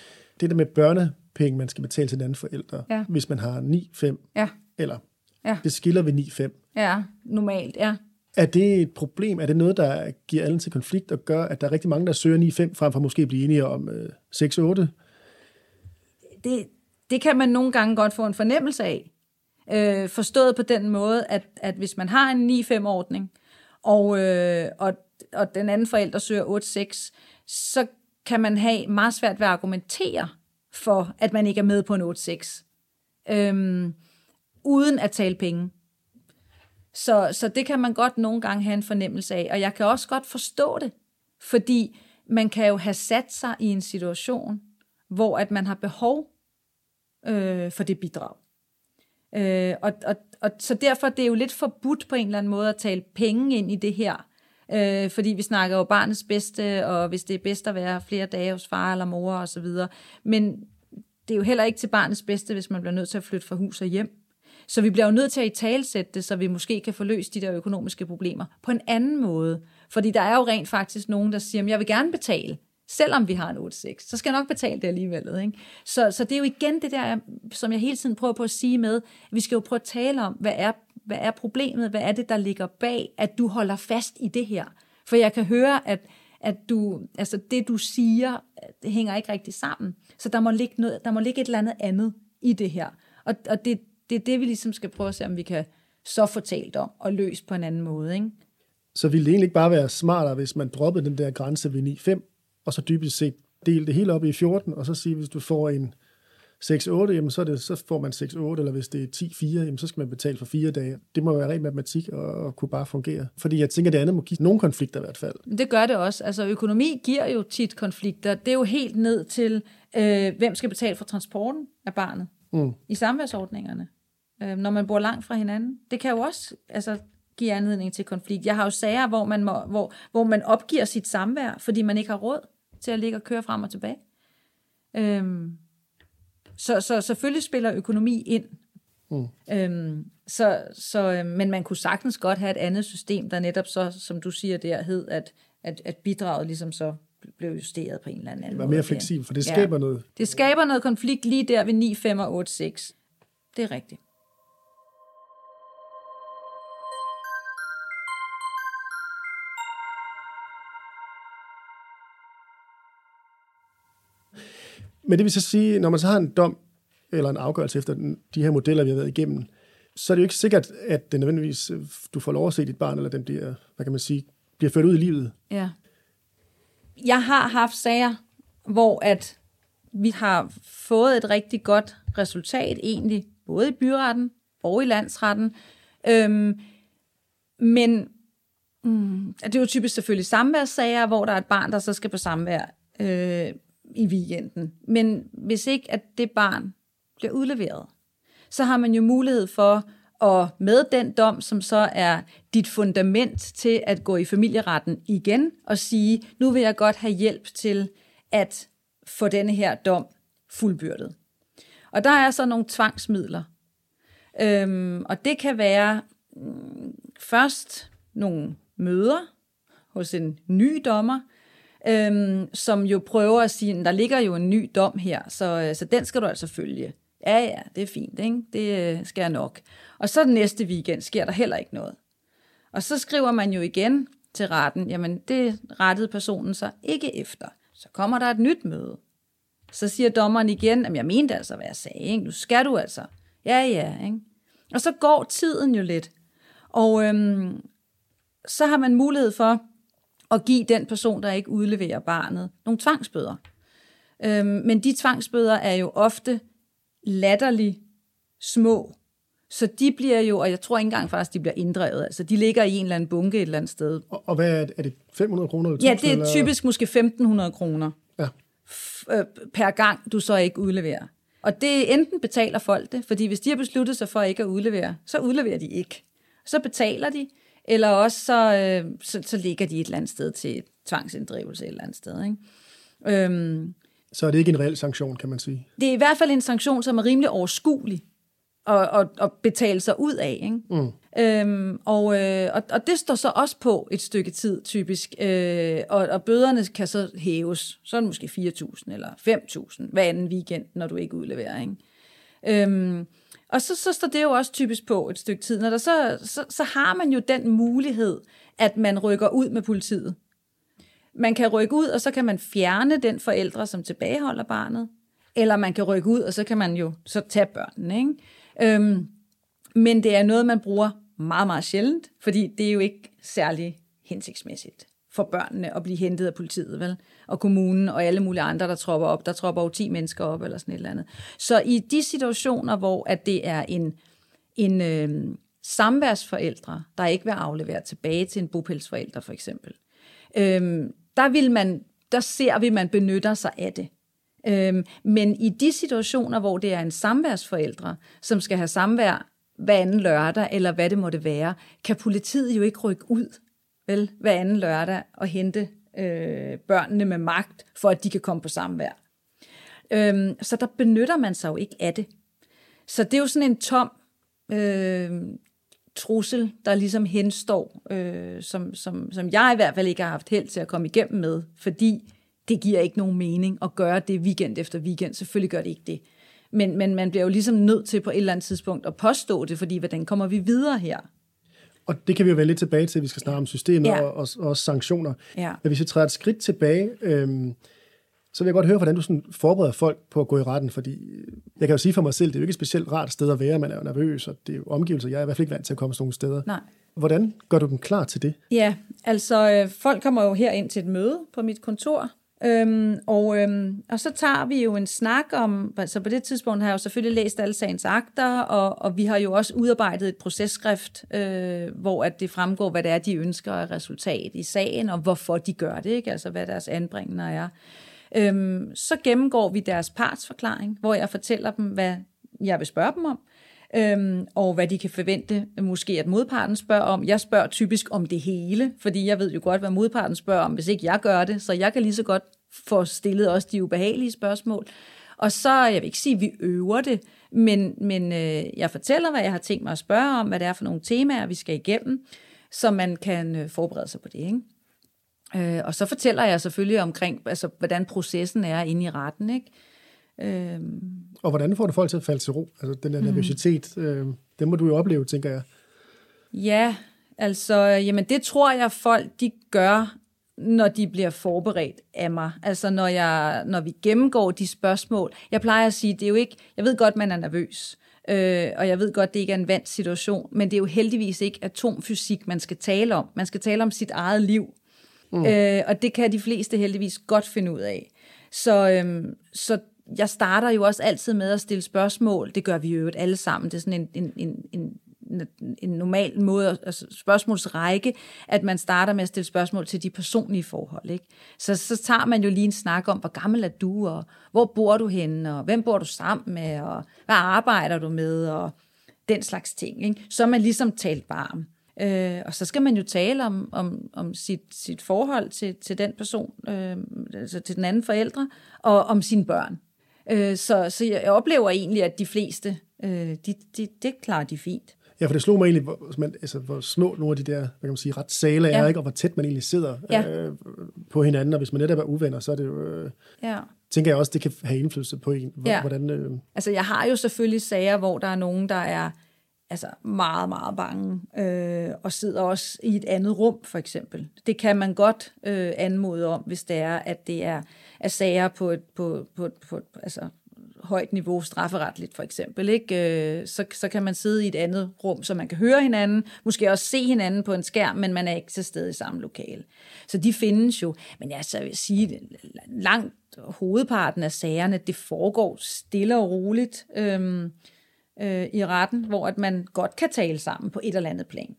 det der med børnepenge, man skal betale til den anden forældre, ja. hvis man har 9-5, ja. eller ja. det skiller ved 9-5. Ja, normalt, ja. Er det et problem? Er det noget, der giver alle til konflikt og gør, at der er rigtig mange, der søger 9-5, frem for måske at blive enige om øh, 6-8? Det, det kan man nogle gange godt få en fornemmelse af. Øh, forstået på den måde, at, at hvis man har en 9-5-ordning, og, øh, og, og den anden forælder søger 8-6, så kan man have meget svært ved at argumentere for, at man ikke er med på en 8-6, øh, uden at tale penge. Så, så det kan man godt nogle gange have en fornemmelse af, og jeg kan også godt forstå det, fordi man kan jo have sat sig i en situation, hvor at man har behov øh, for det bidrag. Øh, og, og, og så derfor det er jo lidt forbudt på en eller anden måde at tale penge ind i det her. Øh, fordi vi snakker jo barnets bedste, og hvis det er bedst at være flere dage hos far eller mor og så videre. Men det er jo heller ikke til barnets bedste, hvis man bliver nødt til at flytte fra hus og hjem. Så vi bliver jo nødt til at i talsætte det, så vi måske kan få løst de der økonomiske problemer på en anden måde. Fordi der er jo rent faktisk nogen, der siger, at jeg vil gerne betale, selvom vi har en 8-6, så skal jeg nok betale det alligevel. Ikke? Så, så det er jo igen det der, som jeg hele tiden prøver på at sige med, at vi skal jo prøve at tale om, hvad er, hvad er problemet, hvad er det, der ligger bag, at du holder fast i det her. For jeg kan høre, at, at du, altså det, du siger, det hænger ikke rigtig sammen. Så der må ligge, noget, der må ligge et eller andet andet i det her. Og, og det, det er det, vi ligesom skal prøve at se, om vi kan så få talt om og løst på en anden måde. Ikke? Så ville det egentlig ikke bare være smartere, hvis man droppede den der grænse ved 9-5, og så dybest set dele det hele op i 14, og så sige, hvis du får en 6-8, jamen så, er det, så får man 6-8, eller hvis det er 10-4, jamen så skal man betale for fire dage. Det må være ren matematik og, og kunne bare fungere. Fordi jeg tænker, at det andet må give nogle konflikter i hvert fald. Det gør det også. Altså økonomi giver jo tit konflikter. Det er jo helt ned til, øh, hvem skal betale for transporten af barnet mm. i samværsordningerne, øh, når man bor langt fra hinanden. Det kan jo også altså, give anledning til konflikt. Jeg har jo sager, hvor man, må, hvor, hvor man opgiver sit samvær, fordi man ikke har råd til at ligge og køre frem og tilbage. Øhm, så, så selvfølgelig spiller økonomi ind. Mm. Øhm, så, så, øhm, men man kunne sagtens godt have et andet system, der netop så, som du siger der, hed, at, at, at bidraget ligesom så blev justeret på en eller anden måde. Det var mere fleksibelt, for det skaber ja. noget. Det skaber noget konflikt lige der ved 9, 5 og 8, 6. Det er rigtigt. Men det vil så sige, når man så har en dom eller en afgørelse efter de her modeller, vi har været igennem, så er det jo ikke sikkert, at det nødvendigvis, øh, du får lov at se dit barn, eller den bliver, hvad kan man sige, bliver ført ud i livet. Ja. Jeg har haft sager, hvor at vi har fået et rigtig godt resultat egentlig, både i byretten og i landsretten. Øhm, men mm, det er jo typisk selvfølgelig samværssager, hvor der er et barn, der så skal på samvær. Øh, i weekenden. Men hvis ikke at det barn bliver udleveret, så har man jo mulighed for at med den dom, som så er dit fundament til at gå i familieretten igen og sige, nu vil jeg godt have hjælp til at få denne her dom fuldbyrdet. Og der er så nogle tvangsmidler. Øhm, og det kan være mm, først nogle møder hos en ny dommer, øhm, som jo prøver at sige, der ligger jo en ny dom her, så, øh, så den skal du altså følge. Ja, ja, det er fint, ikke? det øh, skal jeg nok. Og så den næste weekend sker der heller ikke noget. Og så skriver man jo igen til retten, jamen det rettede personen sig ikke efter. Så kommer der et nyt møde. Så siger dommeren igen, at jeg mente altså, hvad jeg sagde. Ikke? Nu skal du altså. Ja, ja. Ikke? Og så går tiden jo lidt. Og øhm, så har man mulighed for at give den person, der ikke udleverer barnet, nogle tvangsbøder. Øhm, men de tvangsbøder er jo ofte latterligt små. Så de bliver jo, og jeg tror ikke engang faktisk, de bliver inddrevet. Altså, de ligger i en eller anden bunke et eller andet sted. Og, og hvad er det? Er det 500 kroner? Eller ja, det er eller? typisk måske 1500 kroner ja. Øh, per gang, du så ikke udleverer. Og det enten betaler folk det, fordi hvis de har besluttet sig for ikke at udlevere, så udleverer de ikke. Så betaler de, eller også så, øh, så, så ligger de et eller andet sted til tvangsinddrivelse et eller andet sted. Ikke? Øhm, så er det ikke en reel sanktion, kan man sige? Det er i hvert fald en sanktion, som er rimelig overskuelig at, at, at betale sig ud af. Ikke? Mm. Øhm, og, øh, og, og det står så også på et stykke tid, typisk. Øh, og, og bøderne kan så hæves. Så er det måske 4.000 eller 5.000 hver anden weekend, når du ikke udleverer. Ikke? Øhm, og så, så står det jo også typisk på et stykke tid. Når der så, så, så har man jo den mulighed, at man rykker ud med politiet. Man kan rykke ud, og så kan man fjerne den forældre, som tilbageholder barnet. Eller man kan rykke ud, og så kan man jo så tage børnene. Ikke? Øhm, men det er noget, man bruger meget, meget sjældent, fordi det er jo ikke særlig hensigtsmæssigt for børnene at blive hentet af politiet, vel? Og kommunen og alle mulige andre, der tropper op. Der tropper jo 10 mennesker op, eller sådan et eller andet. Så i de situationer, hvor at det er en, en øh, samværsforældre, der ikke vil aflevere tilbage til en bopælsforælder, for eksempel, øh, der, vil man, der ser vi, at man benytter sig af det. Øh, men i de situationer, hvor det er en samværsforældre, som skal have samvær hver anden lørdag, eller hvad det måtte være, kan politiet jo ikke rykke ud vel, hver anden lørdag og hente øh, børnene med magt, for at de kan komme på samvær. Øhm, så der benytter man sig jo ikke af det. Så det er jo sådan en tom øh, trussel, der ligesom henstår, øh, som, som, som jeg i hvert fald ikke har haft held til at komme igennem med, fordi det giver ikke nogen mening at gøre det weekend efter weekend. Selvfølgelig gør det ikke det. Men, men man bliver jo ligesom nødt til på et eller andet tidspunkt at påstå det, fordi hvordan kommer vi videre her? Og det kan vi jo vende lidt tilbage til, vi skal snakke om systemet ja. og, og, og sanktioner. Ja. Men hvis vi træder et skridt tilbage, øhm, så vil jeg godt høre, hvordan du sådan forbereder folk på at gå i retten, fordi jeg kan jo sige for mig selv, det er jo ikke et specielt rart sted at være, man er jo nervøs, og det er jo omgivelser, jeg er i hvert fald ikke vant til at komme sådan nogle steder. Nej. Hvordan gør du dem klar til det? Ja, altså øh, folk kommer jo her ind til et møde på mit kontor, Øhm, og, øhm, og så tager vi jo en snak om, altså på det tidspunkt har jeg jo selvfølgelig læst alle sagens akter, og, og vi har jo også udarbejdet et processkrift, øh, hvor at det fremgår, hvad det er, de ønsker af resultat i sagen, og hvorfor de gør det, ikke? altså hvad deres anbringende er. Øhm, så gennemgår vi deres partsforklaring, hvor jeg fortæller dem, hvad jeg vil spørge dem om, øhm, og hvad de kan forvente, måske at modparten spørger om. Jeg spørger typisk om det hele, fordi jeg ved jo godt, hvad modparten spørger om, hvis ikke jeg gør det, så jeg kan lige så godt få stillet også de ubehagelige spørgsmål. Og så, jeg vil ikke sige, at vi øver det, men, men øh, jeg fortæller, hvad jeg har tænkt mig at spørge om, hvad det er for nogle temaer, vi skal igennem, så man kan øh, forberede sig på det. Ikke? Øh, og så fortæller jeg selvfølgelig omkring, altså, hvordan processen er inde i retten. Ikke? Øh, og hvordan får du folk til at falde til ro? Altså den der mm. nervøsitet, øh, det må du jo opleve, tænker jeg. Ja, altså, jamen det tror jeg, folk de gør, når de bliver forberedt af mig. Altså når, jeg, når vi gennemgår de spørgsmål. Jeg plejer at sige, det er jo ikke, jeg ved godt, man er nervøs. Øh, og jeg ved godt, det ikke er en vant situation, men det er jo heldigvis ikke atomfysik, man skal tale om. Man skal tale om sit eget liv. Mm. Øh, og det kan de fleste heldigvis godt finde ud af. Så, øhm, så jeg starter jo også altid med at stille spørgsmål. Det gør vi jo alle sammen. Det er sådan en, en, en, en, en normal måde, altså spørgsmålsrække, at man starter med at stille spørgsmål til de personlige forhold. Ikke? Så, så tager man jo lige en snak om, hvor gammel er du, og hvor bor du henne, og hvem bor du sammen med, og hvad arbejder du med, og den slags ting. Ikke? Så er man ligesom talt varm. Øh, og så skal man jo tale om, om, om sit, sit forhold til, til den person, øh, altså til den anden forældre, og om sine børn. Øh, så, så jeg oplever egentlig, at de fleste, øh, de, de, det klarer de fint. Ja, for det slog mig egentlig, hvor, man, altså, hvor små nogle af de der hvad kan man sige, retssale ja. er, ikke? og hvor tæt man egentlig sidder ja. øh, på hinanden, og hvis man netop er uvenner, så er det jo, øh, ja. tænker jeg også, det kan have indflydelse på en. Ja. Hvordan, øh... Altså, jeg har jo selvfølgelig sager, hvor der er nogen, der er altså meget, meget bange, øh, og sidder også i et andet rum, for eksempel. Det kan man godt øh, anmode om, hvis det er, at det er, er sager på et, på, på, på, altså, højt niveau strafferetligt for eksempel, ikke? Øh, så, så kan man sidde i et andet rum, så man kan høre hinanden, måske også se hinanden på en skærm, men man er ikke til stede i samme lokale. Så de findes jo, men jeg så vil sige, langt hovedparten af sagerne, det foregår stille og roligt. Øh, øh, i retten, hvor at man godt kan tale sammen på et eller andet plan.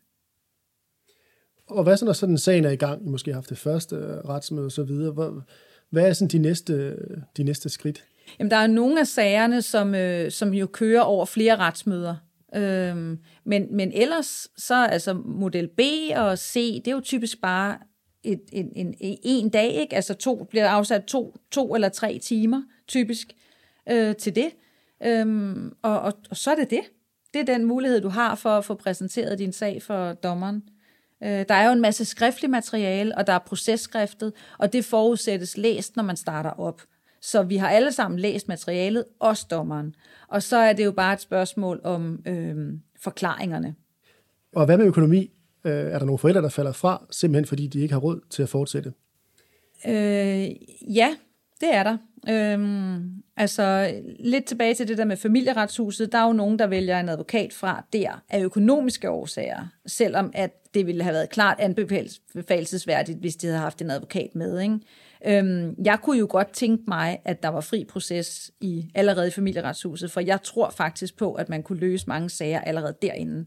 Og hvad så, når sådan sagen er i gang, I måske har haft det første øh, retsmøde og så videre, hvad, hvad er sådan de næste, de næste skridt? Jamen, der er nogle af sagerne, som, øh, som jo kører over flere retsmøder. Øhm, men, men ellers, så altså model B og C, det er jo typisk bare et, en, en, en dag, ikke? Altså to, bliver afsat to, to eller tre timer, typisk, øh, til det. Øhm, og, og, og så er det det. Det er den mulighed, du har for at få præsenteret din sag for dommeren. Øh, der er jo en masse skriftlig materiale, og der er processkriftet, og det forudsættes læst, når man starter op. Så vi har alle sammen læst materialet, også dommeren. Og så er det jo bare et spørgsmål om øh, forklaringerne. Og hvad med økonomi? Øh, er der nogle forældre, der falder fra, simpelthen fordi de ikke har råd til at fortsætte? Øh, ja, det er der. Øhm, altså, lidt tilbage til det der med familieretshuset. Der er jo nogen, der vælger en advokat fra der af økonomiske årsager, selvom at det ville have været klart anbefalesværdigt, hvis de havde haft en advokat med. Ikke? Øhm, jeg kunne jo godt tænke mig, at der var fri proces i allerede i familieretshuset, for jeg tror faktisk på, at man kunne løse mange sager allerede derinde.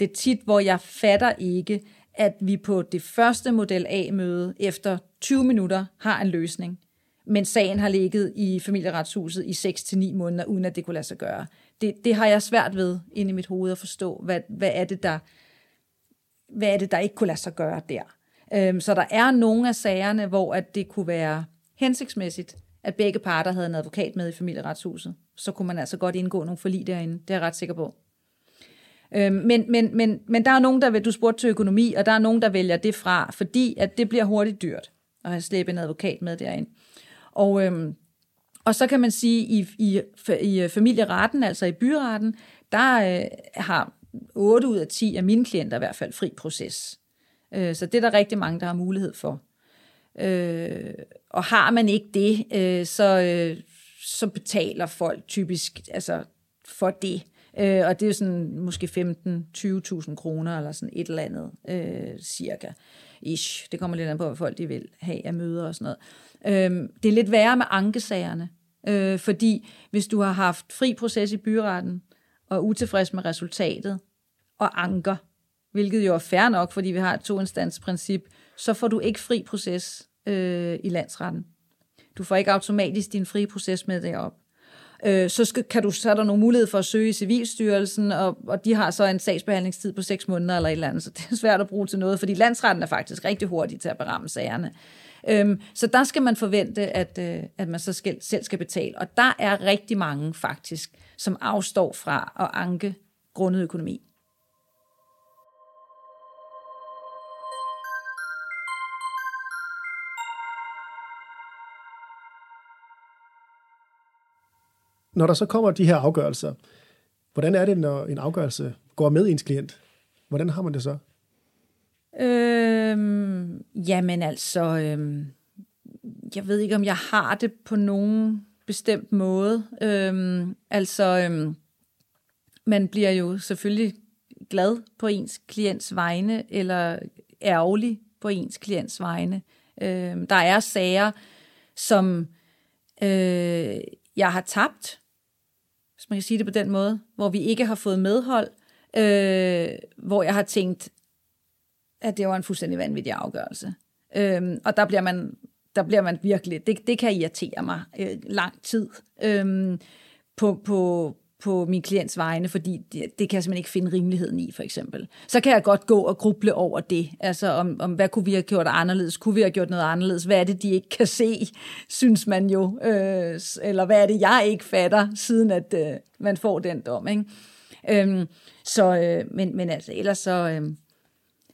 Det er tit, hvor jeg fatter ikke, at vi på det første model A-møde efter 20 minutter har en løsning men sagen har ligget i familieretshuset i 6-9 måneder, uden at det kunne lade sig gøre. Det, det har jeg svært ved inde i mit hoved at forstå, hvad, hvad, er det, der, hvad er det, der ikke kunne lade sig gøre der. Øhm, så der er nogle af sagerne, hvor at det kunne være hensigtsmæssigt, at begge parter havde en advokat med i familieretshuset. Så kunne man altså godt indgå nogle forlig derinde. Det er jeg ret sikker på. Øhm, men, men, men, men der er nogen, der vil, du spurgte til økonomi, og der er nogen, der vælger det fra, fordi at det bliver hurtigt dyrt at have slæbe en advokat med derind. Og, øhm, og så kan man sige, i, i, i familieretten, altså i byretten, der øh, har 8 ud af 10 af mine klienter i hvert fald fri proces. Øh, så det er der rigtig mange, der har mulighed for. Øh, og har man ikke det, øh, så, øh, så betaler folk typisk altså, for det. Øh, og det er jo sådan måske 15-20.000 kroner eller sådan et eller andet øh, cirka Ish, det kommer lidt an på, hvad folk de vil have af møder og sådan noget. Øh, det er lidt værre med ankesagerne, øh, fordi hvis du har haft fri proces i byretten, og er utilfreds med resultatet, og anker, hvilket jo er fair nok, fordi vi har et toinstansprincip, så får du ikke fri proces øh, i landsretten. Du får ikke automatisk din fri proces med derop. Øh, så, skal, kan du, så er der nogle mulighed for at søge i Civilstyrelsen, og, og de har så en sagsbehandlingstid på 6 måneder eller et eller andet, så det er svært at bruge til noget, fordi landsretten er faktisk rigtig hurtig til at beramme sagerne. Øhm, så der skal man forvente, at, øh, at man så skal, selv skal betale. Og der er rigtig mange faktisk, som afstår fra at anke grundet økonomi. Når der så kommer de her afgørelser, hvordan er det, når en afgørelse går med ens klient? Hvordan har man det så? Øhm, jamen altså, øhm, jeg ved ikke, om jeg har det på nogen bestemt måde. Øhm, altså, øhm, man bliver jo selvfølgelig glad på ens klients vegne, eller ærgerlig på ens klients vegne. Øhm, der er sager, som øh, jeg har tabt, hvis man kan sige det på den måde, hvor vi ikke har fået medhold, øh, hvor jeg har tænkt, at det var en fuldstændig vanvittig afgørelse. Øh, og der bliver man der bliver man virkelig, det, det kan irritere mig øh, lang tid øh, på, på, på min klients vegne, fordi det, det kan jeg simpelthen ikke finde rimeligheden i, for eksempel. Så kan jeg godt gå og gruble over det, altså om, om hvad kunne vi have gjort anderledes, kunne vi have gjort noget anderledes, hvad er det, de ikke kan se, synes man jo, øh, eller hvad er det, jeg ikke fatter, siden at øh, man får den dom, ikke? Øhm, så, øh, men, men altså, ellers så, øh,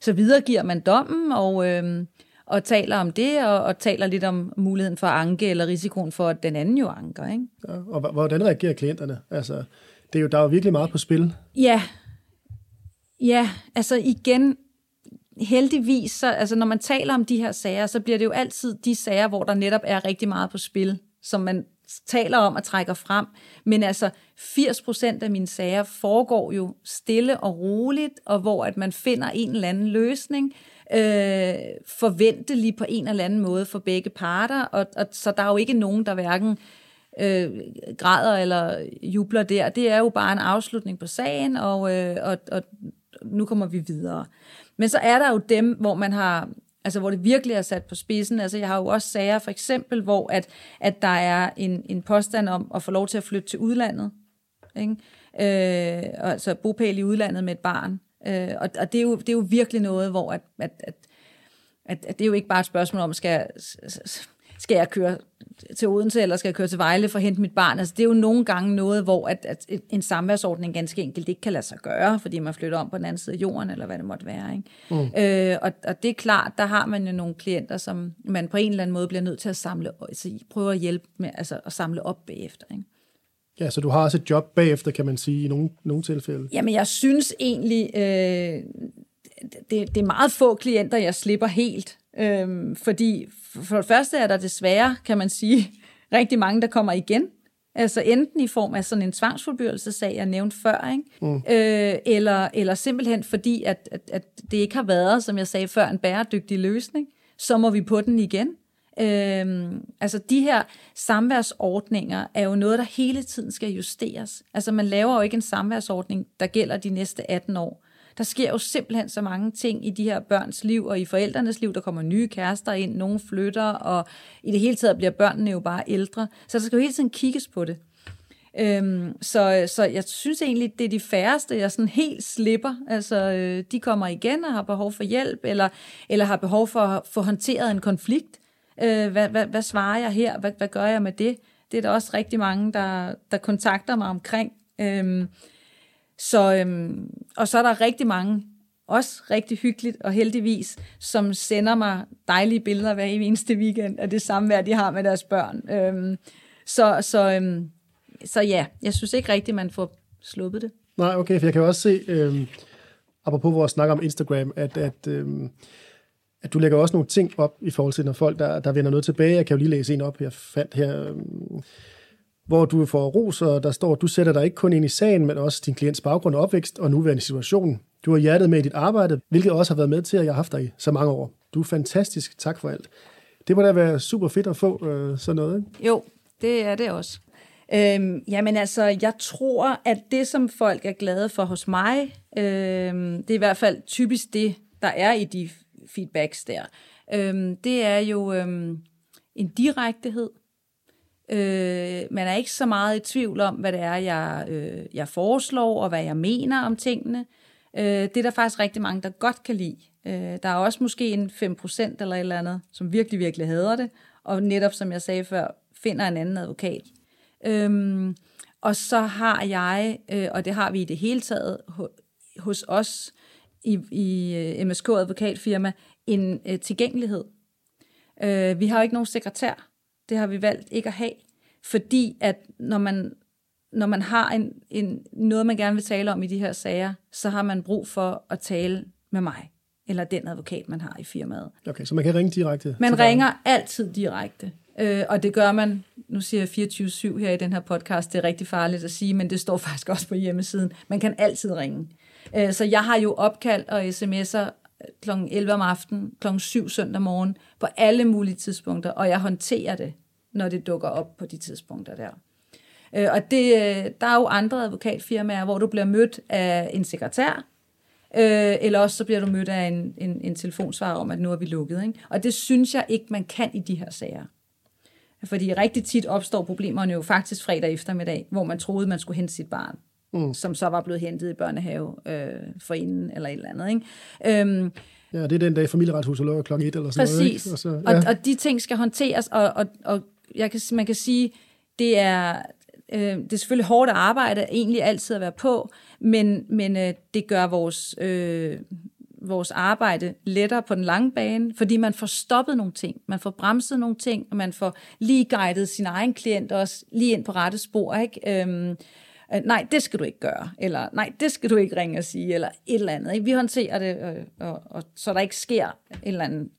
så videregiver man dommen, og, øh, og taler om det, og, og taler lidt om muligheden for at anke, eller risikoen for, at den anden jo anker. Ikke? Ja, og hvordan reagerer klienterne? Altså, det er jo, der er jo virkelig meget på spil. Ja, ja altså igen, heldigvis, så, altså når man taler om de her sager, så bliver det jo altid de sager, hvor der netop er rigtig meget på spil, som man taler om og trækker frem. Men altså 80% af mine sager foregår jo stille og roligt, og hvor at man finder en eller anden løsning, øh, forventelig på en eller anden måde for begge parter, og, og så der er jo ikke nogen, der hverken øh, græder eller jubler der. Det er jo bare en afslutning på sagen, og, øh, og, og nu kommer vi videre. Men så er der jo dem, hvor man har altså hvor det virkelig er sat på spidsen. Altså jeg har jo også sager for eksempel, hvor at, at der er en, en påstand om at få lov til at flytte til udlandet. Ikke? Øh, altså bopæl i udlandet med et barn. Øh, og og det, er jo, det er jo virkelig noget, hvor at, at, at, at, at det er jo ikke bare et spørgsmål om, skal, skal jeg køre til Odense, eller skal jeg køre til Vejle for at hente mit barn? Altså, det er jo nogle gange noget, hvor at, at en samværsordning ganske enkelt ikke kan lade sig gøre, fordi man flytter om på den anden side af jorden, eller hvad det måtte være. Ikke? Mm. Øh, og, og det er klart, der har man jo nogle klienter, som man på en eller anden måde bliver nødt til at samle, altså prøve at hjælpe med altså, at samle op bagefter. Ikke? Ja, så du har også et job bagefter, kan man sige, i nogle, nogle tilfælde. Jamen, jeg synes egentlig, øh, det, det er meget få klienter, jeg slipper helt. Øh, fordi for det første er der desværre, kan man sige, rigtig mange, der kommer igen. Altså enten i form af sådan en tvangsfuldbyrdelsesag, jeg nævnte før, ikke? Mm. Øh, eller, eller simpelthen fordi, at, at, at det ikke har været, som jeg sagde før, en bæredygtig løsning. Så må vi på den igen. Øhm, altså de her samværsordninger er jo noget, der hele tiden skal justeres. Altså man laver jo ikke en samværsordning, der gælder de næste 18 år. Der sker jo simpelthen så mange ting i de her børns liv og i forældrenes liv. Der kommer nye kærester ind, nogen flytter, og i det hele taget bliver børnene jo bare ældre. Så der skal jo hele tiden kigges på det. Øhm, så, så jeg synes egentlig, det er de færreste, jeg sådan helt slipper. Altså, øh, de kommer igen og har behov for hjælp, eller, eller har behov for at få håndteret en konflikt. Øh, hvad, hvad, hvad svarer jeg her? Hvad, hvad gør jeg med det? Det er der også rigtig mange, der, der kontakter mig omkring. Øhm, så, øhm, og så er der rigtig mange, også rigtig hyggeligt og heldigvis, som sender mig dejlige billeder hver eneste weekend af det samvær, de har med deres børn. Øhm, så, så, øhm, så ja, jeg synes ikke rigtigt, man får sluppet det. Nej, okay, for jeg kan jo også se, øhm, apropos vores snak om Instagram, at, at øhm, at du lægger også nogle ting op i forhold til, når folk, der, der vender noget tilbage. Jeg kan jo lige læse en op, jeg fandt her, øhm, hvor du får ros, og der står, at du sætter dig ikke kun ind i sagen, men også din klients baggrund og opvækst og nuværende situation. Du har hjertet med i dit arbejde, hvilket også har været med til, at jeg har haft dig i så mange år. Du er fantastisk. Tak for alt. Det må da være super fedt at få øh, sådan noget. Ikke? Jo, det er det også. Øhm, jamen altså, jeg tror, at det, som folk er glade for hos mig, øhm, det er i hvert fald typisk det, der er i de feedbacks der. Øhm, det er jo øhm, en direktehed. Øh, man er ikke så meget i tvivl om, hvad det er, jeg, øh, jeg foreslår, og hvad jeg mener om tingene. Øh, det er der faktisk rigtig mange, der godt kan lide. Øh, der er også måske en 5% eller et eller andet, som virkelig, virkelig hader det, og netop, som jeg sagde før, finder en anden advokat. Øhm, og så har jeg, øh, og det har vi i det hele taget hos os i, i øh, MSK Advokatfirma, en øh, tilgængelighed. Øh, vi har jo ikke nogen sekretær. Det har vi valgt ikke at have, fordi at når man, når man har en, en, noget, man gerne vil tale om i de her sager, så har man brug for at tale med mig, eller den advokat, man har i firmaet. Okay, så man kan ringe direkte? Man ringer dig. altid direkte. Øh, og det gør man, nu siger jeg 24-7 her i den her podcast, det er rigtig farligt at sige, men det står faktisk også på hjemmesiden. Man kan altid ringe. Øh, så jeg har jo opkald og sms'er øh, kl. 11 om aftenen, kl. 7 søndag morgen, på alle mulige tidspunkter, og jeg håndterer det, når det dukker op på de tidspunkter der. Øh, og det, der er jo andre advokatfirmaer, hvor du bliver mødt af en sekretær, øh, eller også så bliver du mødt af en, en, en telefonsvar om, at nu er vi lukket. Ikke? Og det synes jeg ikke, man kan i de her sager. Fordi rigtig tit opstår problemerne jo faktisk fredag eftermiddag, hvor man troede, man skulle hente sit barn, mm. som så var blevet hentet i børnehave øh, for inden eller et eller andet. Ikke? Øhm, Ja, det er den dag, familieretshuset lukker klokken 1 eller sådan præcis. noget. Præcis, og, ja. og, og de ting skal håndteres, og, og, og jeg kan, man kan sige, det er, øh, det er selvfølgelig hårdt arbejde, egentlig altid at være på, men, men øh, det gør vores, øh, vores arbejde lettere på den lange bane, fordi man får stoppet nogle ting, man får bremset nogle ting, og man får lige guidet sin egen klient også lige ind på rette spor, ikke? Øhm, øh, nej, det skal du ikke gøre, eller nej, det skal du ikke ringe og sige, eller et eller andet. Ikke? Vi håndterer det, øh, og, og, så der ikke sker et eller andet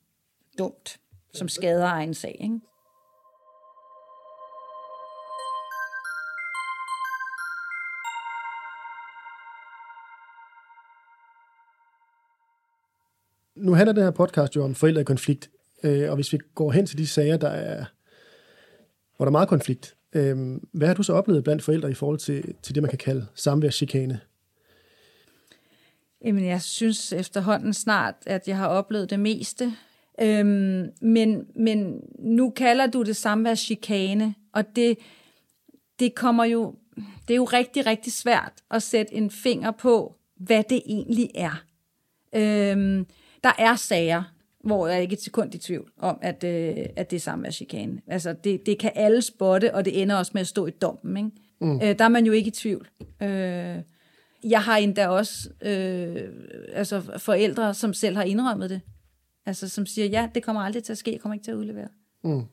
dumt, som skader egen sag. Ikke? nu handler den her podcast jo om forældre i øh, og hvis vi går hen til de sager, der er, hvor der er meget konflikt, øh, hvad har du så oplevet blandt forældre i forhold til, til det, man kan kalde samværschikane? Jamen, jeg synes efterhånden snart, at jeg har oplevet det meste. Øhm, men, men nu kalder du det samværschikane, og det, det kommer jo, det er jo rigtig, rigtig svært at sætte en finger på, hvad det egentlig er. Øhm, der er sager, hvor jeg er ikke et sekund i tvivl om, at, øh, at det er samværschikane. Altså, det, det kan alle spotte, og det ender også med at stå i dommen. Ikke? Mm. Øh, der er man jo ikke i tvivl. Øh, jeg har endda også øh, altså forældre, som selv har indrømmet det. Altså, som siger, ja, det kommer aldrig til at ske, jeg kommer ikke til at udlevere. Mm.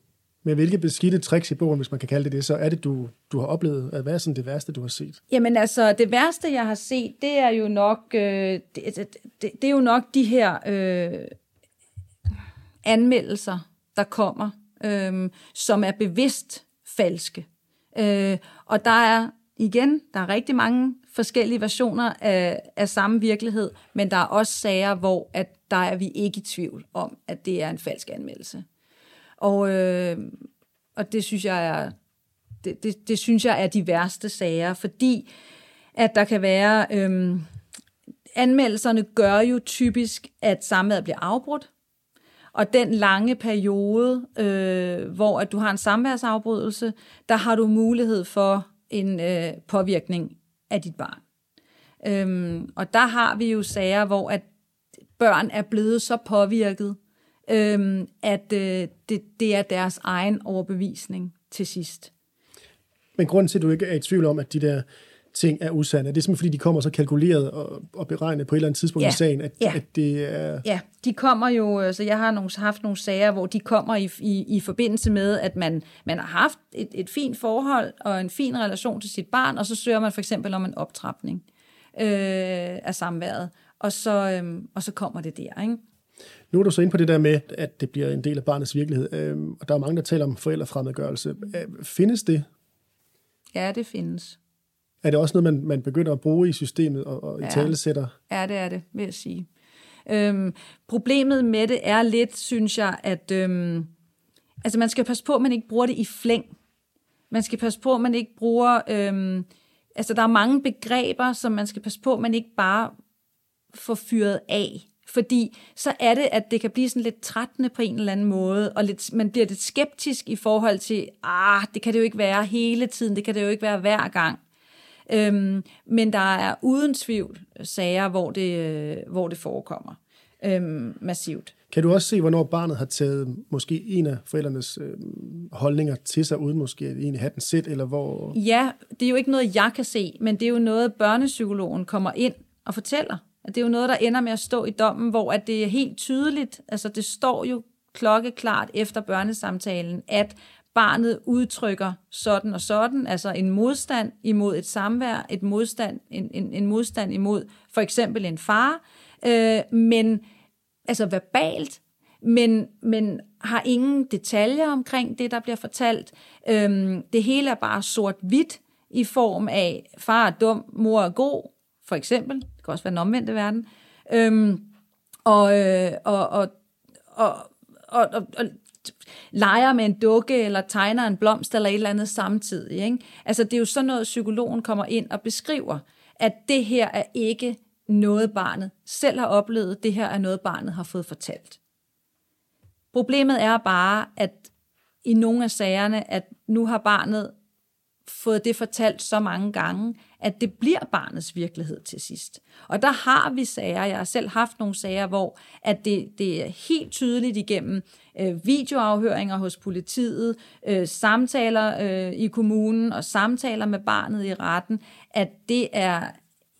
Men hvilke beskidte tricks i bogen, hvis man kan kalde det det, så er det, du, du har oplevet? Hvad er sådan det værste, du har set? Jamen altså, det værste, jeg har set, det er jo nok, øh, det, det, det, det er jo nok de her øh, anmeldelser, der kommer, øh, som er bevidst falske. Øh, og der er igen, der er rigtig mange forskellige versioner af, af samme virkelighed, men der er også sager, hvor at der er vi ikke i tvivl om, at det er en falsk anmeldelse. Og, øh, og det synes jeg er det, det, det synes jeg er de værste sager, fordi at der kan være øh, anmeldelserne gør jo typisk, at samværet bliver afbrudt, og den lange periode, øh, hvor at du har en samværsafbrydelse, der har du mulighed for en øh, påvirkning af dit barn. Øhm, og der har vi jo sager, hvor at børn er blevet så påvirket, øhm, at øh, det, det er deres egen overbevisning til sidst. Men grunden til, at du ikke er i tvivl om, at de der ting er usande, det er simpelthen, fordi de kommer så kalkuleret og, og beregnet på et eller andet tidspunkt ja. i sagen, at, ja. at det er... Ja, de kommer jo, altså jeg har nogle, haft nogle sager, hvor de kommer i, i, i forbindelse med, at man, man har haft et, et fint forhold og en fin relation til sit barn, og så søger man for eksempel om en optrapning øh, af samværet, og så, øh, og så kommer det der, ikke? Nu er du så inde på det der med, at det bliver en del af barnets virkelighed, øhm, og der er mange, der taler om forældrefremmedgørelse. Øh, findes det? Ja, det findes. Er det også noget, man, man begynder at bruge i systemet og, og i ja. talesætter? Ja, det er det, vil jeg sige. Øhm, problemet med det er lidt, synes jeg, at øhm, altså man skal passe på, at man ikke bruger det i flæng. Man skal passe på, at man ikke bruger... Øhm, altså der er mange begreber, som man skal passe på, at man ikke bare får fyret af. Fordi så er det, at det kan blive sådan lidt trættende på en eller anden måde, og lidt, man bliver lidt skeptisk i forhold til, ah, det kan det jo ikke være hele tiden, det kan det jo ikke være hver gang. Øhm, men der er uden tvivl sager, hvor det, øh, hvor det forekommer øhm, massivt. Kan du også se, hvornår barnet har taget måske en af forældrenes øh, holdninger til sig, uden måske at egentlig have den set, eller hvor... Ja, det er jo ikke noget, jeg kan se, men det er jo noget, børnepsykologen kommer ind og fortæller. Det er jo noget, der ender med at stå i dommen, hvor at det er helt tydeligt, altså det står jo klokkeklart efter børnesamtalen, at barnet udtrykker sådan og sådan, altså en modstand imod et samvær, et modstand, en, en, en modstand imod for eksempel en far, øh, men altså verbalt, men, men har ingen detaljer omkring det, der bliver fortalt. Øhm, det hele er bare sort-hvidt i form af far er dum, mor er god, for eksempel. Det kan også være den omvendte verden. Øhm, og, øh, og, og, og, og, og, og leger med en dukke, eller tegner en blomst, eller et eller andet samtidig. Ikke? Altså, det er jo sådan noget, psykologen kommer ind og beskriver, at det her er ikke noget, barnet selv har oplevet, det her er noget, barnet har fået fortalt. Problemet er bare, at i nogle af sagerne, at nu har barnet fået det fortalt så mange gange, at det bliver barnets virkelighed til sidst. Og der har vi sager, jeg har selv haft nogle sager, hvor at det, det er helt tydeligt igennem øh, videoafhøringer hos politiet, øh, samtaler øh, i kommunen og samtaler med barnet i retten, at det er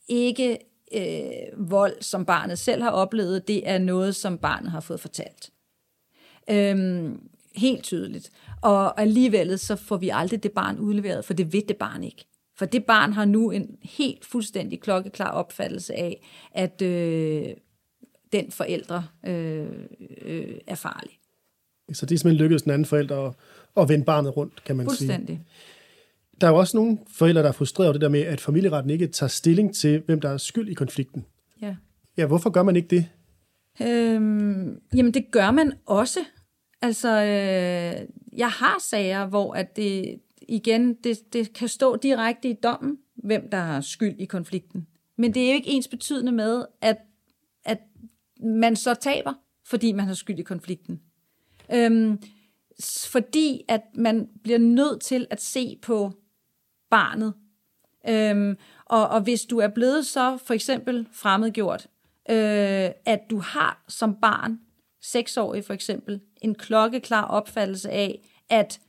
ikke øh, vold, som barnet selv har oplevet, det er noget, som barnet har fået fortalt. Øhm, helt tydeligt. Og alligevel så får vi aldrig det barn udleveret, for det ved det barn ikke. For det barn har nu en helt fuldstændig klokkeklar opfattelse af, at øh, den forældre øh, øh, er farlig. Så det er simpelthen lykkedes den anden forælder at, at vende barnet rundt, kan man Fuldstændig. sige. Der er jo også nogle forældre, der er frustreret over det der med, at familieretten ikke tager stilling til, hvem der er skyld i konflikten. Ja. Ja, hvorfor gør man ikke det? Øhm, jamen, det gør man også. Altså, øh, jeg har sager, hvor at det, igen, det, det kan stå direkte i dommen, hvem der har skyld i konflikten. Men det er jo ikke ens betydende med, at, at man så taber, fordi man har skyld i konflikten. Øhm, fordi at man bliver nødt til at se på barnet. Øhm, og, og hvis du er blevet så for eksempel fremmedgjort, øh, at du har som barn, seksårig for eksempel, en klokkeklar opfattelse af, at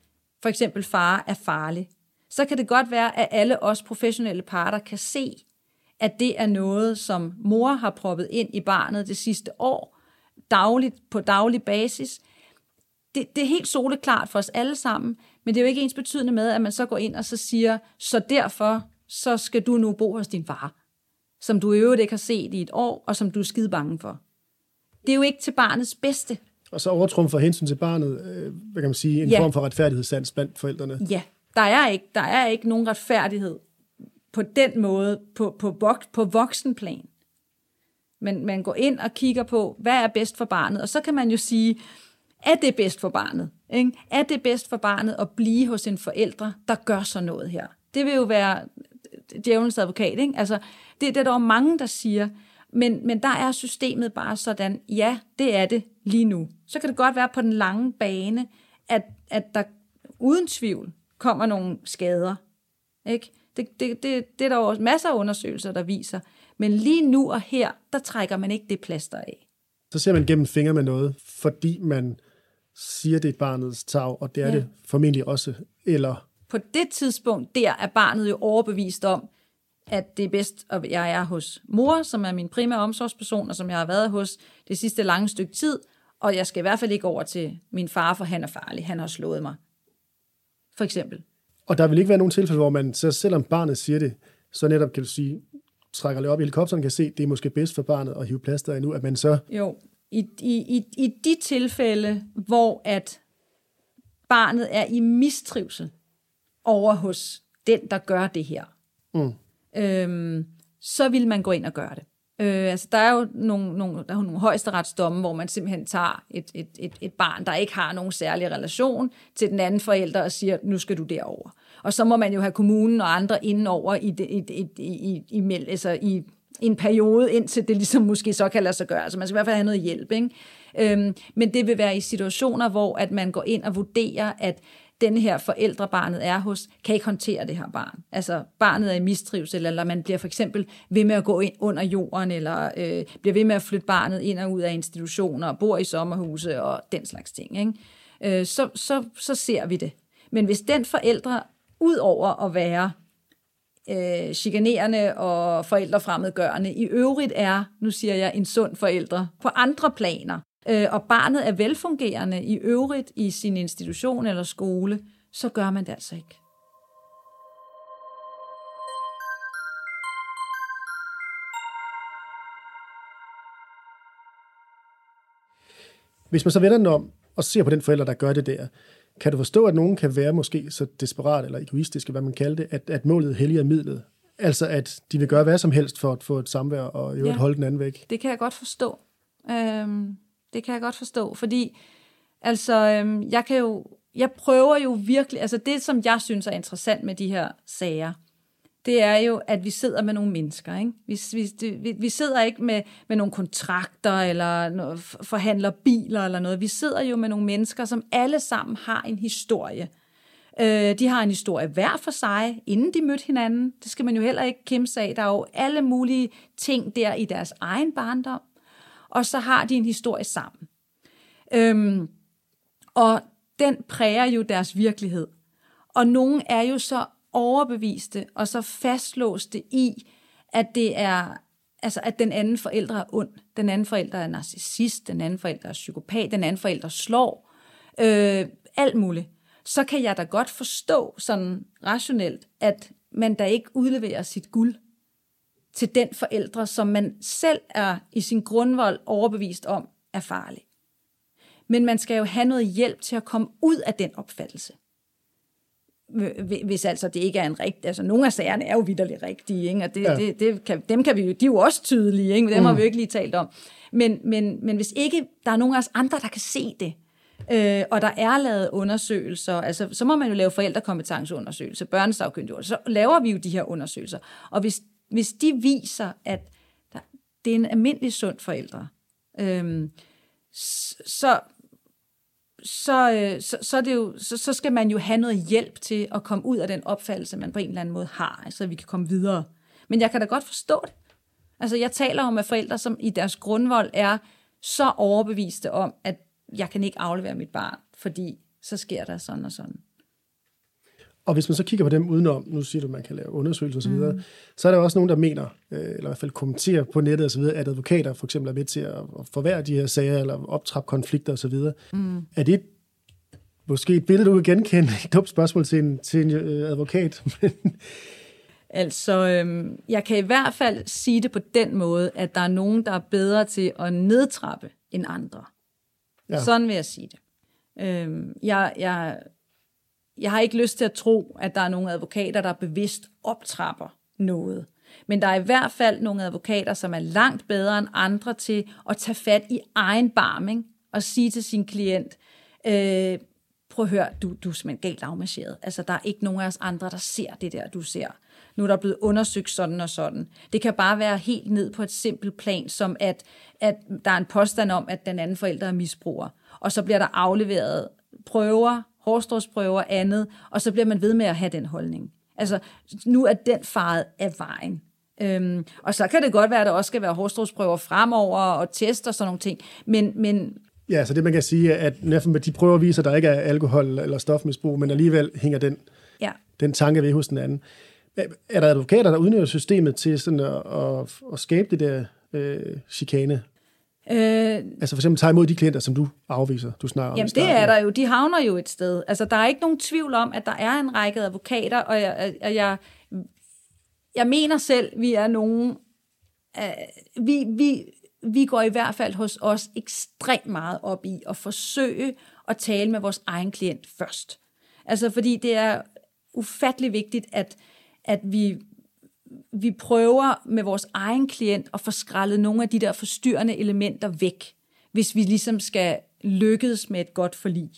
for eksempel far er farlig, så kan det godt være, at alle os professionelle parter kan se, at det er noget, som mor har proppet ind i barnet det sidste år, dagligt, på daglig basis. Det, det er helt soleklart for os alle sammen, men det er jo ikke ens betydende med, at man så går ind og så siger, så derfor så skal du nu bo hos din far, som du i øvrigt ikke har set i et år, og som du er skide bange for. Det er jo ikke til barnets bedste. Og så overtrumfer hensyn til barnet, øh, hvad kan man sige, en Ja. form for retfærdighedssans blandt forældrene. Ja, der er ikke, der er ikke nogen retfærdighed på den måde, på, på, vok, på voksenplan. Men man går ind og kigger på, hvad er bedst for barnet, og så kan man jo sige, er det bedst for barnet? Ikke? Er det bedst for barnet at blive hos en forældre, der gør så noget her? Det vil jo være djævelens advokat. Ikke? Altså, det, det er der jo mange, der siger, men, men der er systemet bare sådan, ja, det er det lige nu. Så kan det godt være på den lange bane, at, at der uden tvivl kommer nogle skader. Ikke? Det, det, det, det er der jo også masser af undersøgelser, der viser. Men lige nu og her, der trækker man ikke det plaster af. Så ser man gennem fingre med noget, fordi man siger, det barnets tag, og det er Ja. det formentlig også. Eller På det tidspunkt, der er barnet jo overbevist om, at det er bedst, at jeg er hos mor, som er min primære omsorgsperson, og som jeg har været hos det sidste lange stykke tid, og jeg skal i hvert fald ikke over til min far, for han er farlig, han har slået mig. For eksempel. Og der vil ikke være nogen tilfælde, hvor man, så selvom barnet siger det, så netop kan du sige, trækker lidt op i helikopteren, kan se, det er måske bedst for barnet at hive plaster i nu, at man så, Jo, i, i, i, i de tilfælde, hvor at barnet er i mistrivsel over hos den, der gør det her, mm, øhm, så vil man gå ind og gøre det. Øh, altså, der er jo nogle, nogle, der er nogle højesteretsdomme, hvor man simpelthen tager et, et, et, et barn, der ikke har nogen særlig relation til den anden forælder og siger, nu skal du derover. Og så må man jo have kommunen og andre indenover i, det, i, i, i, i, i, altså i en periode, indtil det ligesom måske så kan lade sig gøre. Altså man skal i hvert fald have noget hjælp. Ikke? Øhm, men det vil være i situationer, hvor at man går ind og vurderer, at den her forældre, barnet er hos, kan ikke håndtere det her barn. Altså barnet er i mistrivsel, eller man bliver for eksempel ved med at gå ind under jorden, eller øh, bliver ved med at flytte barnet ind og ud af institutioner, og bor i sommerhuse og den slags ting. Ikke? Øh, så, så, så ser vi det. Men hvis den forældre, ud over at være øh, chikanerende og forældrefremmedgørende, i øvrigt er, nu siger jeg, en sund forældre på andre planer, øh, og barnet er velfungerende i øvrigt i sin institution eller skole, så gør man det altså ikke. Hvis man så vender den om og ser på den forælder, der gør det der, kan du forstå, at nogen kan være måske så desperat eller egoistiske, hvad man kalder det, at, at målet helliger midlet? Altså at de vil gøre hvad som helst for at få et samvær og i ja, holde den anden væk? Det kan jeg godt forstå. Øhm, det kan jeg godt forstå, fordi altså, øhm, jeg kan jo, jeg prøver jo virkelig, altså det, som jeg synes er interessant med de her sager, det er jo, at vi sidder med nogle mennesker. Ikke? Vi, vi, vi sidder ikke med, med nogle kontrakter eller noget, forhandler biler eller noget. Vi sidder jo med nogle mennesker, som alle sammen har en historie. Øh, de har en historie hver for sig, inden de mødte hinanden. Det skal man jo heller ikke kæmpe af. Der er jo alle mulige ting der i deres egen barndom og så har de en historie sammen. Øhm, og den præger jo deres virkelighed. Og nogen er jo så overbeviste og så fastlåste i, at det er altså at den anden forælder er ond, den anden forælder er narcissist, den anden forælder er psykopat, den anden forælder slår, øh, alt muligt, så kan jeg da godt forstå sådan rationelt, at man da ikke udleverer sit guld til den forældre, som man selv er i sin grundvold overbevist om er farlig. Men man skal jo have noget hjælp til at komme ud af den opfattelse. Hvis altså det ikke er en rigtig... Altså nogle af sagerne er jo vidderligt rigtige, ikke? og det, ja. det, det kan, dem kan vi jo... De er jo også tydelige, ikke? dem mm. har vi jo ikke lige talt om. Men, men, men hvis ikke der er nogen af os andre, der kan se det, øh, og der er lavet undersøgelser, altså så må man jo lave forældrekompetenceundersøgelser, børnesagkyndige, så laver vi jo de her undersøgelser. Og hvis hvis de viser, at der, det er en almindelig sund forældre, øhm, så, så, øh, så, så, er det jo, så, så skal man jo have noget hjælp til at komme ud af den opfattelse, man på en eller anden måde har, altså, så vi kan komme videre. Men jeg kan da godt forstå det. Altså, jeg taler om med forældre, som i deres grundvold er så overbeviste om, at jeg kan ikke aflevere mit barn, fordi så sker der sådan og sådan. Og hvis man så kigger på dem udenom, nu siger du, at man kan lave undersøgelser osv., mm. så er der også nogen, der mener, øh, eller i hvert fald kommenterer på nettet osv., at advokater for eksempel er med til at forværre de her sager, eller optrappe konflikter osv. Mm. Er det måske et billede, du kan genkende? Et dumt spørgsmål til en, til en øh, advokat. altså, øhm, jeg kan i hvert fald sige det på den måde, at der er nogen, der er bedre til at nedtrappe end andre. Ja. Sådan vil jeg sige det. Øhm, jeg, jeg jeg har ikke lyst til at tro, at der er nogle advokater, der bevidst optrapper noget. Men der er i hvert fald nogle advokater, som er langt bedre end andre til at tage fat i egen barming og sige til sin klient, øh, prøv at høre, du, du er simpelthen galt afmarcheret. Altså, der er ikke nogen af os andre, der ser det der, du ser. Nu er der blevet undersøgt sådan og sådan. Det kan bare være helt ned på et simpelt plan, som at, at der er en påstand om, at den anden forælder er misbruger. Og så bliver der afleveret prøver, hårstråsprøver, andet, og så bliver man ved med at have den holdning. Altså, nu er den faret af vejen. Øhm, og så kan det godt være, at der også skal være hårstråsprøver fremover og tester og sådan nogle ting, men, men Ja, så det man kan sige, at de prøver at vise, at der ikke er alkohol eller stofmisbrug, men alligevel hænger den, ja. den tanke ved hos den anden. Er der advokater, der udnytter systemet til sådan at, at, at skabe det der øh, chikane Øh, altså for eksempel tage imod de klienter, som du afviser, du snakker jamen, om. Jamen det er der jo. De havner jo et sted. Altså der er ikke nogen tvivl om, at der er en række advokater, og jeg, og jeg, jeg mener selv, vi er nogen... Uh, vi, vi, vi går i hvert fald hos os ekstremt meget op i at forsøge at tale med vores egen klient først. Altså fordi det er ufattelig vigtigt, at, at vi vi prøver med vores egen klient at få skrællet nogle af de der forstyrrende elementer væk, hvis vi ligesom skal lykkes med et godt forlig.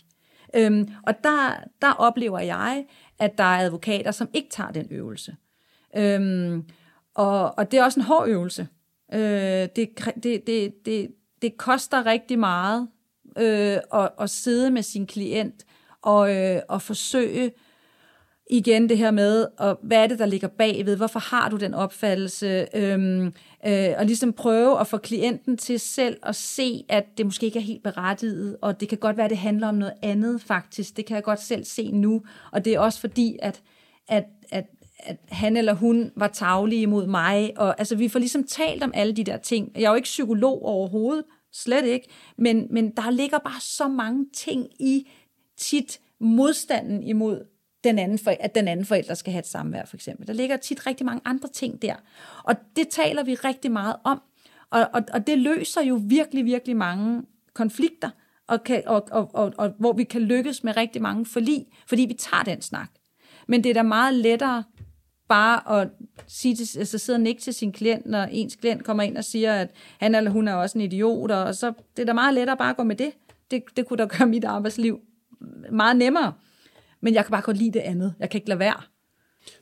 Øhm, og der, der oplever jeg, at der er advokater, som ikke tager den øvelse. Øhm, og, og det er også en hård øvelse. Øh, det, det, det, det, det koster rigtig meget øh, at, at sidde med sin klient og, øh, og forsøge igen det her med, og hvad er det, der ligger bagved? Hvorfor har du den opfattelse? Øhm, øh, og ligesom prøve at få klienten til selv at se, at det måske ikke er helt berettiget, og det kan godt være, at det handler om noget andet faktisk. Det kan jeg godt selv se nu. Og det er også fordi, at, at, at, at han eller hun var tavlig imod mig. Og altså, vi får ligesom talt om alle de der ting. Jeg er jo ikke psykolog overhovedet, slet ikke. Men, men der ligger bare så mange ting i tit modstanden imod den anden for, at den anden forælder skal have et samvær, for eksempel. Der ligger tit rigtig mange andre ting der. Og det taler vi rigtig meget om. Og, og, og det løser jo virkelig, virkelig mange konflikter, og, kan, og, og, og, og hvor vi kan lykkes med rigtig mange forlig, fordi vi tager den snak. Men det er da meget lettere bare at sige til, altså sidde og nikke til sin klient, når ens klient kommer ind og siger, at han eller hun er også en idiot, og så det er da meget lettere bare at gå med det. Det, det kunne da gøre mit arbejdsliv meget nemmere. Men jeg kan bare godt lide det andet. Jeg kan ikke lade være.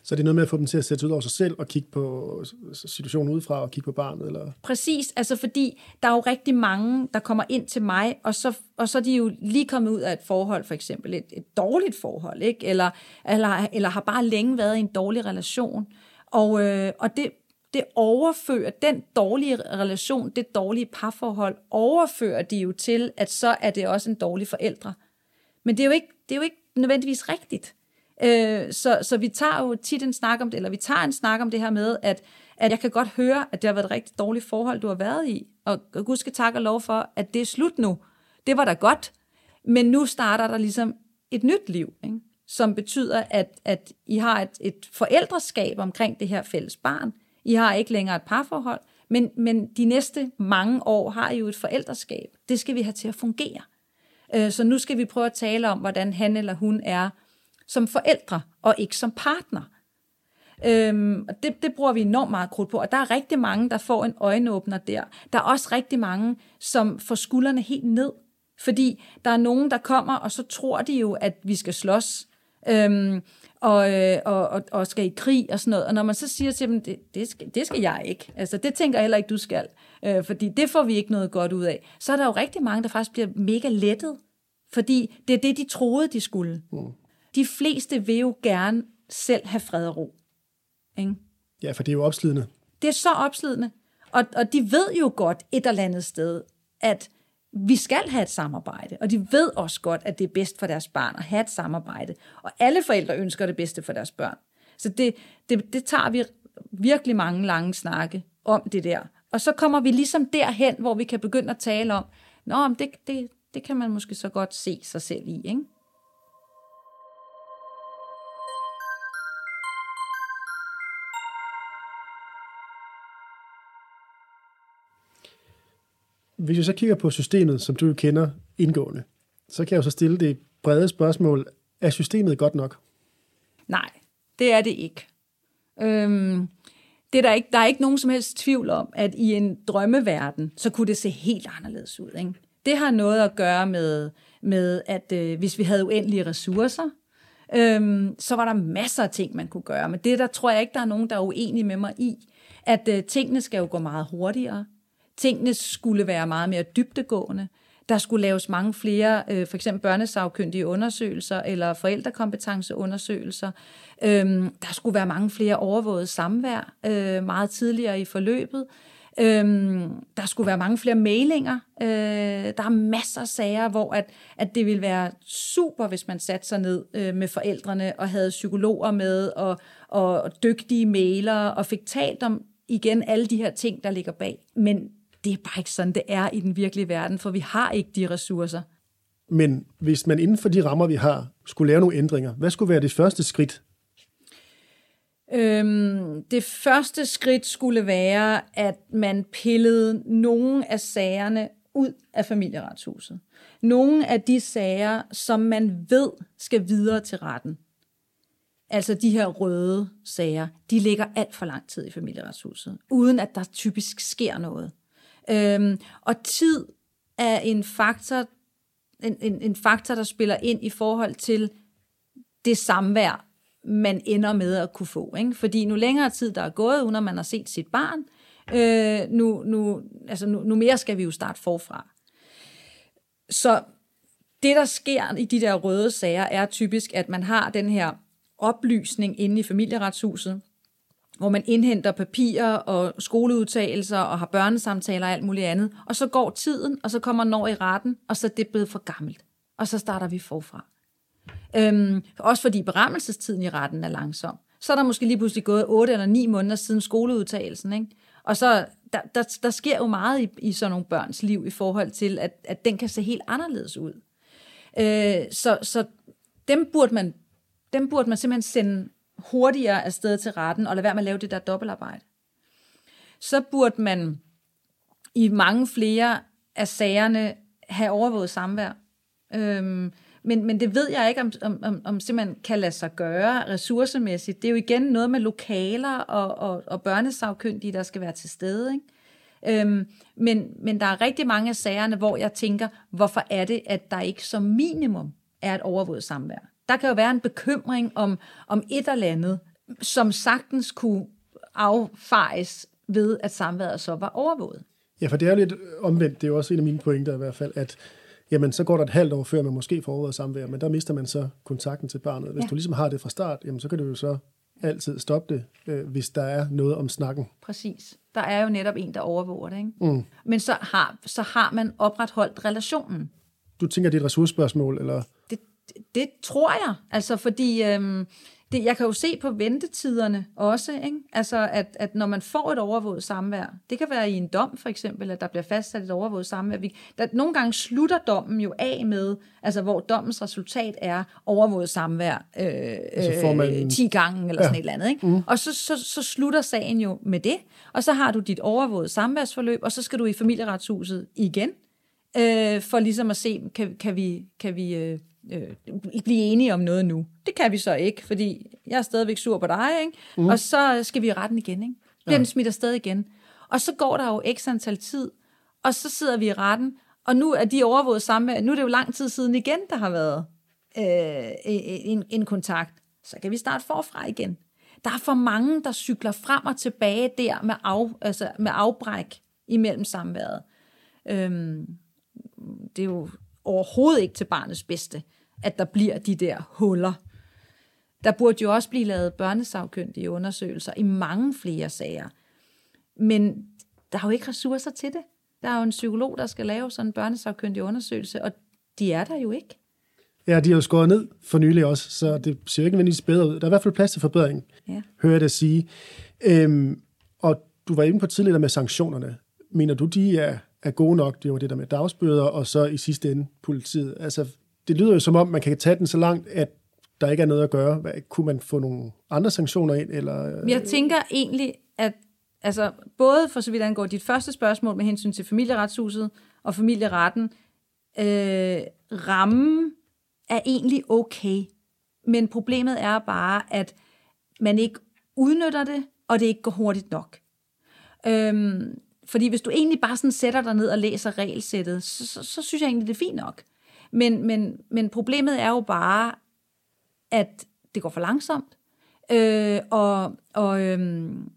Så det er noget med at få dem til at sætte ud over sig selv og kigge på situationen udefra og kigge på barnet? Eller? Præcis, altså fordi der er jo rigtig mange, der kommer ind til mig, og så, og så er de jo lige kommet ud af et forhold, for eksempel et, et dårligt forhold, ikke? Eller, eller, eller har bare længe været i en dårlig relation. Og, øh, og det, det overfører, den dårlige relation, det dårlige parforhold, overfører de jo til, at så er det også en dårlig forældre. Men det er jo ikke, det er jo ikke nødvendigvis rigtigt. Øh, så, så vi tager jo tit en snak om det, eller vi tager en snak om det her med, at, at jeg kan godt høre, at det har været et rigtig dårligt forhold, du har været i, og Gud skal takke og lov for, at det er slut nu. Det var da godt, men nu starter der ligesom et nyt liv, ikke? som betyder, at, at I har et, et forældreskab omkring det her fælles barn. I har ikke længere et parforhold, men, men de næste mange år har I jo et forældreskab. Det skal vi have til at fungere. Øh, så nu skal vi prøve at tale om, hvordan han eller hun er som forældre, og ikke som partner. Øhm, og det, det bruger vi enormt meget krudt på, og der er rigtig mange, der får en øjenåbner der. Der er også rigtig mange, som får skuldrene helt ned, fordi der er nogen, der kommer, og så tror de jo, at vi skal slås, øhm, og, øh, og, og, og skal i krig og sådan noget. Og når man så siger til dem, det, det, skal, det skal jeg ikke, altså det tænker jeg heller ikke, du skal, øh, fordi det får vi ikke noget godt ud af, så er der jo rigtig mange, der faktisk bliver mega lettet, fordi det er det, de troede, de skulle. Mm. De fleste vil jo gerne selv have fred og ro. Ikke? Ja, for det er jo opslidende. Det er så opslidende. Og, og de ved jo godt et eller andet sted, at vi skal have et samarbejde, og de ved også godt, at det er bedst for deres barn at have et samarbejde. Og alle forældre ønsker det bedste for deres børn. Så det, det, det tager vi virkelig mange lange snakke om det der. Og så kommer vi ligesom derhen, hvor vi kan begynde at tale om, Nå, det, det, det kan man måske så godt se sig selv i, ikke? Hvis jeg så kigger på systemet, som du kender indgående, så kan jeg jo så stille det brede spørgsmål. Er systemet godt nok? Nej, det er det ikke. Øhm, det er der, ikke, der er ikke nogen som helst tvivl om, at i en drømmeverden, så kunne det se helt anderledes ud. Ikke? Det har noget at gøre med, med at øh, hvis vi havde uendelige ressourcer, øhm, så var der masser af ting, man kunne gøre. Men det der tror jeg ikke, der er nogen, der er uenige med mig i, at øh, tingene skal jo gå meget hurtigere. Tingene skulle være meget mere dybtegående. Der skulle laves mange flere, øh, for eksempel børnesagkyndige undersøgelser eller forældrekompetenceundersøgelser. Øhm, der skulle være mange flere overvågede samvær øh, meget tidligere i forløbet. Øhm, der skulle være mange flere mailinger. Øh, der er masser af sager, hvor at, at det ville være super, hvis man satte sig ned øh, med forældrene og havde psykologer med og, og dygtige mailere og fik talt om igen alle de her ting, der ligger bag. Men det er bare ikke sådan, det er i den virkelige verden, for vi har ikke de ressourcer. Men hvis man inden for de rammer, vi har, skulle lave nogle ændringer, hvad skulle være det første skridt? Øhm, det første skridt skulle være, at man pillede nogle af sagerne ud af familieretshuset. Nogle af de sager, som man ved skal videre til retten. altså de her røde sager, de ligger alt for lang tid i familieretshuset, uden at der typisk sker noget. Øhm, og tid er en faktor, en, en, en faktor, der spiller ind i forhold til det samvær, man ender med at kunne få. Ikke? Fordi nu længere tid, der er gået, uden at man har set sit barn, øh, nu, nu, altså nu, nu mere skal vi jo starte forfra. Så det, der sker i de der røde sager, er typisk, at man har den her oplysning inde i familieretshuset, hvor man indhenter papirer og skoleudtagelser og har børnesamtaler og alt muligt andet. Og så går tiden, og så kommer når i retten, og så er det blevet for gammelt. Og så starter vi forfra. Øhm, også fordi berammelsestiden i retten er langsom. Så er der måske lige pludselig gået 8 eller 9 måneder siden skoleudtalelsen. Ikke? Og så der, der, der sker jo meget i, i sådan nogle børns liv i forhold til, at, at den kan se helt anderledes ud. Øh, så, så dem burde man dem burde man simpelthen sende hurtigere afsted til retten, og lade være med at lave det der dobbeltarbejde. Så burde man i mange flere af sagerne have overvåget samvær. Øhm, men, men det ved jeg ikke, om, om, om, om simpelthen kan lade sig gøre ressourcemæssigt. Det er jo igen noget med lokaler og, og, og børnesagkyndige, der skal være til stede. Ikke? Øhm, men, men der er rigtig mange af sagerne, hvor jeg tænker, hvorfor er det, at der ikke som minimum er et overvåget samvær? Der kan jo være en bekymring om, om et eller andet, som sagtens kunne affejes ved, at samværet så var overvåget. Ja, for det er lidt omvendt. Det er jo også en af mine pointer i hvert fald, at jamen, så går der et halvt år før man måske får overvåget samvær, men der mister man så kontakten til barnet. Hvis ja. du ligesom har det fra start, jamen, så kan du jo så altid stoppe det, øh, hvis der er noget om snakken. Præcis. Der er jo netop en, der overvåger det. Ikke? Mm. Men så har, så har man opretholdt relationen. Du tænker, det er et ressourcespørgsmål, eller? Det, tror jeg, altså fordi øhm, det, jeg kan jo se på ventetiderne også, ikke? Altså at, at når man får et overvåget samvær, det kan være i en dom for eksempel, at der bliver fastsat et overvåget samvær. Vi, der, nogle gange slutter dommen jo af med, altså hvor dommens resultat er overvåget samvær øh, får man, øh, 10 gange eller ja. sådan et eller andet. Ikke? Mm. Og så, så, så slutter sagen jo med det, og så har du dit overvåget samværsforløb, og så skal du i familieretshuset igen, øh, for ligesom at se, kan, kan vi, kan vi øh, øh, blive enige om noget nu. Det kan vi så ikke, fordi jeg er stadigvæk sur på dig, ikke? Mm. og så skal vi i retten igen. Ikke? Bliver ja. den smidt afsted igen. Og så går der jo x antal tid, og så sidder vi i retten, og nu er de overvåget sammen nu er det jo lang tid siden igen, der har været øh, en, en kontakt. Så kan vi starte forfra igen. Der er for mange, der cykler frem og tilbage der med, af, altså med afbræk imellem samværet. Øhm, det er jo overhovedet ikke til barnets bedste, at der bliver de der huller. Der burde jo også blive lavet børnesagkyndige undersøgelser i mange flere sager. Men der er jo ikke ressourcer til det. Der er jo en psykolog, der skal lave sådan en børnesagkyndig undersøgelse, og de er der jo ikke. Ja, de har jo skåret ned for nylig også, så det ser ikke nødvendigvis bedre ud. Der er i hvert fald plads til forbedring, ja. hører jeg det sige. Øhm, og du var inde på tidligere med sanktionerne. Mener du, de er er gode nok. Det var det der med dagsbøder, og så i sidste ende politiet. Altså, det lyder jo som om, man kan tage den så langt, at der ikke er noget at gøre. Hvad, kunne man få nogle andre sanktioner ind? Eller, øh? Jeg tænker egentlig, at altså, både for så vidt angår dit første spørgsmål med hensyn til familieretshuset og familieretten, øh, rammen er egentlig okay. Men problemet er bare, at man ikke udnytter det, og det ikke går hurtigt nok. Øhm, fordi hvis du egentlig bare sådan sætter dig ned og læser regelsættet, så, så, så synes jeg egentlig, det er fint nok. Men, men, men problemet er jo bare, at det går for langsomt. Øh, og, og, øhm,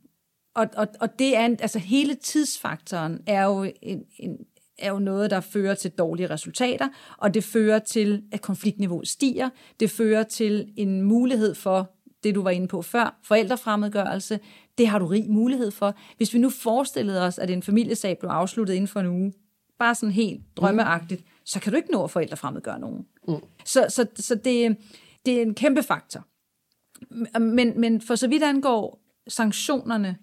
og, og, og det er, en, altså hele tidsfaktoren er jo, en, en, er jo noget, der fører til dårlige resultater, og det fører til, at konfliktniveauet stiger. Det fører til en mulighed for, det du var inde på før, forældrefremmedgørelse det har du rig mulighed for. Hvis vi nu forestillede os, at en familiesag blev afsluttet inden for en uge, bare sådan helt drømmeagtigt, mm. så kan du ikke nå at forældrefremmedgøre nogen. Mm. Så, så, så det, det er en kæmpe faktor. Men, men for så vidt angår sanktionerne,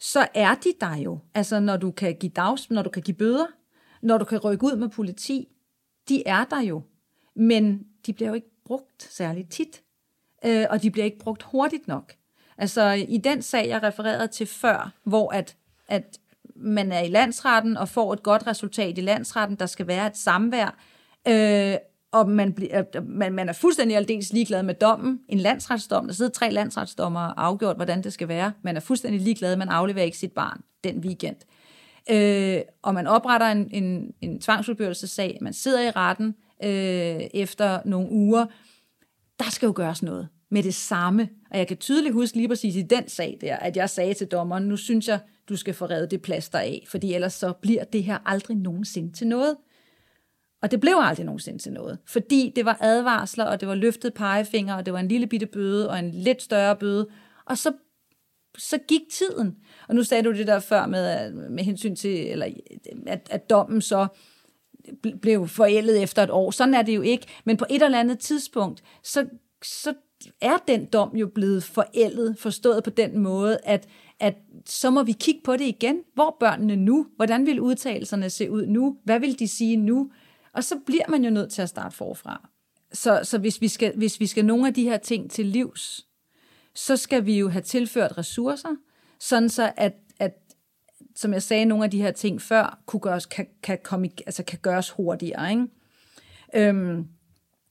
så er de der jo. Altså når du kan give dags, når du kan give bøder, når du kan rykke ud med politi, de er der jo. Men de bliver jo ikke brugt særligt tit, øh, og de bliver ikke brugt hurtigt nok. Altså i den sag, jeg refererede til før, hvor at, at man er i landsretten og får et godt resultat i landsretten, der skal være et samvær, øh, og man, bliver, øh, man, man er fuldstændig aldeles ligeglad med dommen. En landsretsdom, der sidder tre landsretsdommer og afgjort, hvordan det skal være. Man er fuldstændig ligeglad, man afleverer ikke sit barn den weekend. Øh, og man opretter en, en, en tvangsudbørelsessag, man sidder i retten øh, efter nogle uger. Der skal jo gøres noget med det samme. Og jeg kan tydeligt huske lige præcis i den sag der, at jeg sagde til dommeren, nu synes jeg, du skal få reddet det plaster af, fordi ellers så bliver det her aldrig nogensinde til noget. Og det blev aldrig nogensinde til noget, fordi det var advarsler, og det var løftet pegefinger, og det var en lille bitte bøde, og en lidt større bøde. Og så, så gik tiden. Og nu sagde du det der før med, med hensyn til, eller, at, at dommen så blev forældet efter et år. Sådan er det jo ikke. Men på et eller andet tidspunkt, så, så er den dom jo blevet forældet, forstået på den måde, at, at så må vi kigge på det igen. Hvor er børnene nu? Hvordan vil udtalelserne se ud nu? Hvad vil de sige nu? Og så bliver man jo nødt til at starte forfra. Så, så hvis, vi skal, hvis vi skal nogle af de her ting til livs, så skal vi jo have tilført ressourcer, sådan så at, at som jeg sagde, nogle af de her ting før, kunne gøres, kan, kan, komme, altså kan gøres hurtigere. Ikke? Øhm,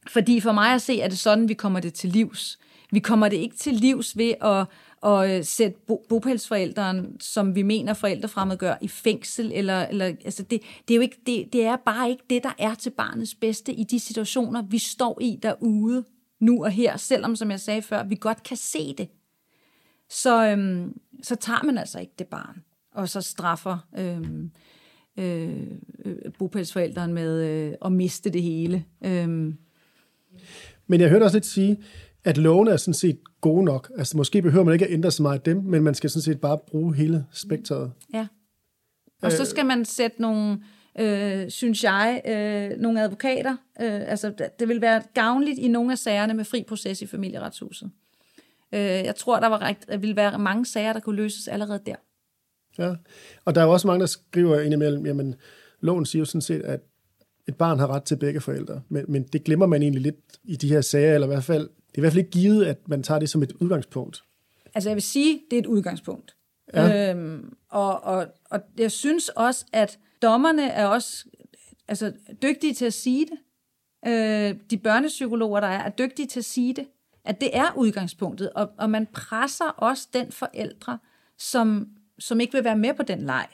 fordi for mig at se, er det sådan, vi kommer det til livs. Vi kommer det ikke til livs ved at, at øh, sætte bopælsforældren, som vi mener forældrefremmed gør, i fængsel. Eller, eller, altså det, det, er jo ikke, det, det er bare ikke det, der er til barnets bedste i de situationer, vi står i derude nu og her, selvom, som jeg sagde før, vi godt kan se det. Så, øhm, så tager man altså ikke det barn, og så straffer øhm, øh, øh, med øh, at miste det hele. Øhm. Men jeg hørte også lidt sige, at lovene er sådan set gode nok. Altså måske behøver man ikke at ændre så meget af dem, men man skal sådan set bare bruge hele spektret. Ja. Og så skal man sætte nogle, øh, synes jeg, øh, nogle advokater. Øh, altså det vil være gavnligt i nogle af sagerne med fri proces i familieretshuset. Øh, jeg tror, der, var rigt, der ville være mange sager, der kunne løses allerede der. Ja, og der er jo også mange, der skriver indimellem, jamen loven siger jo sådan set, at et barn har ret til begge forældre, men, men det glemmer man egentlig lidt i de her sager, eller i hvert fald det er i hvert fald ikke givet, at man tager det som et udgangspunkt. Altså jeg vil sige, det er et udgangspunkt. Ja. Øhm, og, og, og jeg synes også, at dommerne er også altså, dygtige til at sige det. Øh, de børnepsykologer, der er, er dygtige til at sige det. At det er udgangspunktet, og, og man presser også den forældre, som, som ikke vil være med på den leg.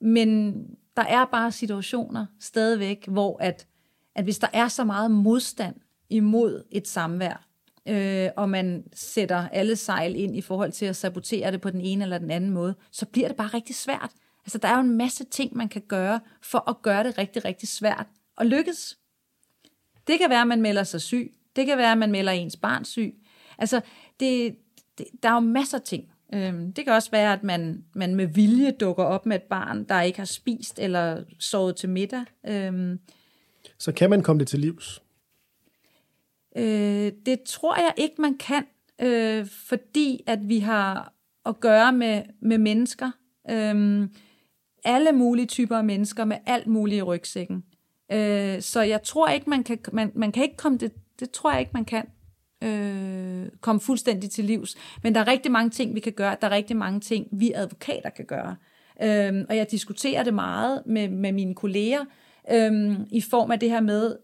Men der er bare situationer stadigvæk, hvor at, at hvis der er så meget modstand imod et samvær, øh, og man sætter alle sejl ind i forhold til at sabotere det på den ene eller den anden måde, så bliver det bare rigtig svært. Altså, der er jo en masse ting, man kan gøre for at gøre det rigtig, rigtig svært og lykkes. Det kan være, at man melder sig syg. Det kan være, at man melder ens barn syg. Altså, det, det, der er jo masser af ting. Øhm, det kan også være, at man, man med vilje dukker op med et barn, der ikke har spist eller sovet til middag. Øhm, så kan man komme det til livs? Øh, det tror jeg ikke, man kan, øh, fordi at vi har at gøre med, med mennesker. Øh, alle mulige typer af mennesker med alt muligt i rygsækken. Øh, så jeg tror ikke, man kan, man, man kan ikke komme det, det tror jeg ikke, man kan øh, komme fuldstændig til livs. Men der er rigtig mange ting, vi kan gøre. Der er rigtig mange ting, vi advokater kan gøre. Øhm, og jeg diskuterer det meget med, med mine kolleger, øhm, i form af det her med,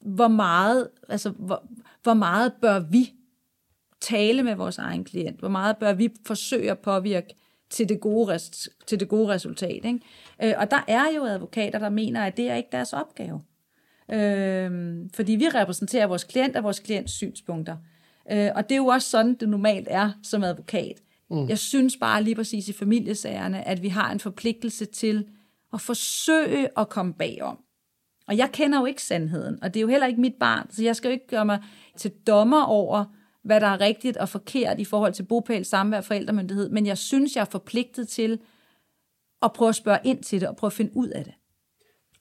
hvor meget, altså, hvor, hvor meget bør vi tale med vores egen klient? Hvor meget bør vi forsøge at påvirke til det gode, til det gode resultat? Ikke? Øh, og der er jo advokater, der mener, at det er ikke deres opgave. Øh, fordi vi repræsenterer vores klient og vores klients synspunkter. Øh, og det er jo også sådan, det normalt er som advokat. Mm. Jeg synes bare lige præcis i familiesagerne, at vi har en forpligtelse til at forsøge at komme bagom. Og jeg kender jo ikke sandheden, og det er jo heller ikke mit barn, så jeg skal jo ikke gøre mig til dommer over, hvad der er rigtigt og forkert i forhold til bopæl, samvær og forældremyndighed, men jeg synes, jeg er forpligtet til at prøve at spørge ind til det og prøve at finde ud af det.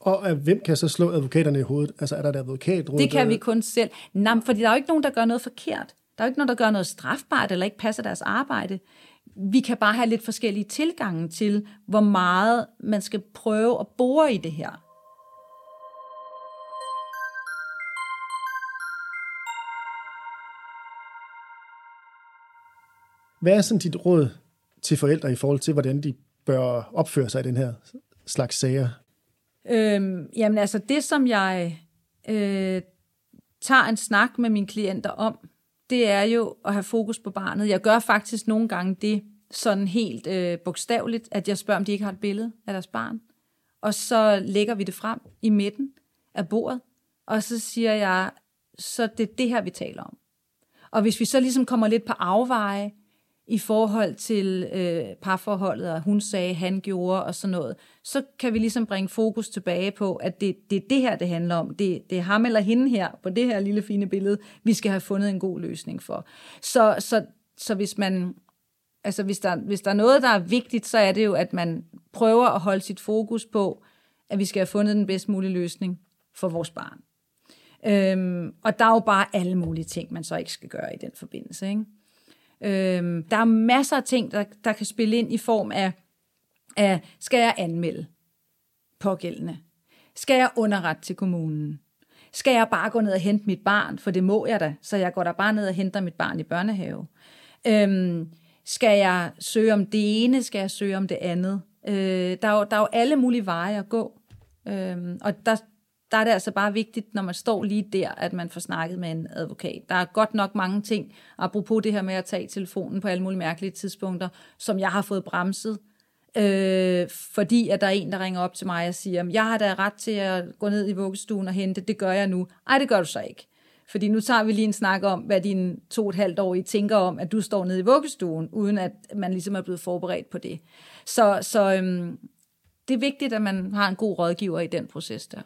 Og øh, hvem kan så slå advokaterne i hovedet? Altså er der et advokatråd? Det kan vi kun selv. Nej, fordi der er jo ikke nogen, der gør noget forkert. Der er jo ikke nogen, der gør noget strafbart eller ikke passer deres arbejde. Vi kan bare have lidt forskellige tilgange til, hvor meget man skal prøve at bore i det her. Hvad er sådan dit råd til forældre i forhold til, hvordan de bør opføre sig i den her slags sager? Øhm, jamen altså det, som jeg øh, tager en snak med mine klienter om, det er jo at have fokus på barnet. Jeg gør faktisk nogle gange det sådan helt øh, bogstaveligt, at jeg spørger, om de ikke har et billede af deres barn. Og så lægger vi det frem i midten af bordet, og så siger jeg, så det er det her, vi taler om. Og hvis vi så ligesom kommer lidt på afveje i forhold til øh, parforholdet, og hun sagde, han gjorde og sådan noget, så kan vi ligesom bringe fokus tilbage på, at det, det er det her, det handler om. Det, det er ham eller hende her på det her lille fine billede, vi skal have fundet en god løsning for. Så, så, så hvis man altså hvis der, hvis der er noget, der er vigtigt, så er det jo, at man prøver at holde sit fokus på, at vi skal have fundet den bedst mulige løsning for vores barn. Øhm, og der er jo bare alle mulige ting, man så ikke skal gøre i den forbindelse. Ikke? Øhm, der er masser af ting, der, der kan spille ind i form af, af, skal jeg anmelde pågældende? Skal jeg underrette til kommunen? Skal jeg bare gå ned og hente mit barn? For det må jeg da, så jeg går der bare ned og henter mit barn i børnehave. Øhm, skal jeg søge om det ene? Skal jeg søge om det andet? Øh, der, er jo, der er jo alle mulige veje at gå. Øhm, og der, der er det altså bare vigtigt, når man står lige der, at man får snakket med en advokat. Der er godt nok mange ting, apropos det her med at tage telefonen på alle mulige mærkelige tidspunkter, som jeg har fået bremset, øh, fordi at der er en, der ringer op til mig og siger, jeg har da ret til at gå ned i vuggestuen og hente, det gør jeg nu. Ej, det gør du så ikke. Fordi nu tager vi lige en snak om, hvad dine to og et halvt år I tænker om, at du står nede i vuggestuen, uden at man ligesom er blevet forberedt på det. Så, så øhm, det er vigtigt, at man har en god rådgiver i den proces der.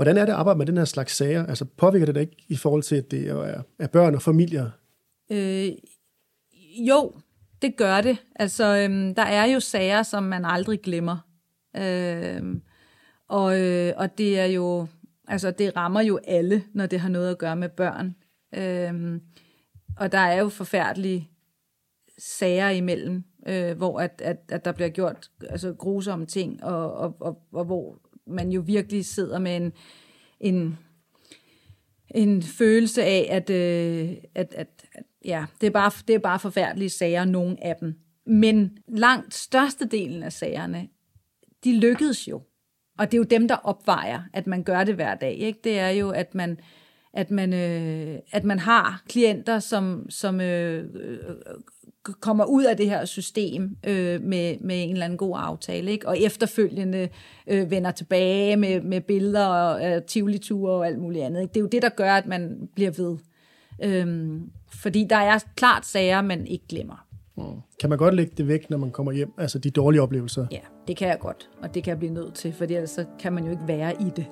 Hvordan er det at arbejde med den her slags sager? Altså påvirker det dig ikke i forhold til, at det er, er børn og familier? Øh, jo, det gør det. Altså, øhm, der er jo sager, som man aldrig glemmer. Øh, og, øh, og det er jo Altså, det rammer jo alle, når det har noget at gøre med børn. Øhm, og der er jo forfærdelige sager imellem, øh, hvor at, at, at der bliver gjort altså, grusomme ting, og, og, og, og hvor man jo virkelig sidder med en, en, en følelse af, at, øh, at, at, at ja, det, er bare, det er bare forfærdelige sager, nogle af dem. Men langt størstedelen af sagerne, de lykkedes jo. Og det er jo dem, der opvejer, at man gør det hver dag. Ikke? Det er jo, at man, at man, øh, at man har klienter, som, som øh, øh, kommer ud af det her system øh, med, med en eller anden god aftale, ikke? og efterfølgende øh, vender tilbage med, med billeder og øh, tivoliture og alt muligt andet. Ikke? Det er jo det, der gør, at man bliver ved. Øhm, fordi der er klart sager, man ikke glemmer. Mm. Kan man godt lægge det væk, når man kommer hjem? Altså de dårlige oplevelser? Ja, det kan jeg godt, og det kan jeg blive nødt til, for ellers så kan man jo ikke være i det.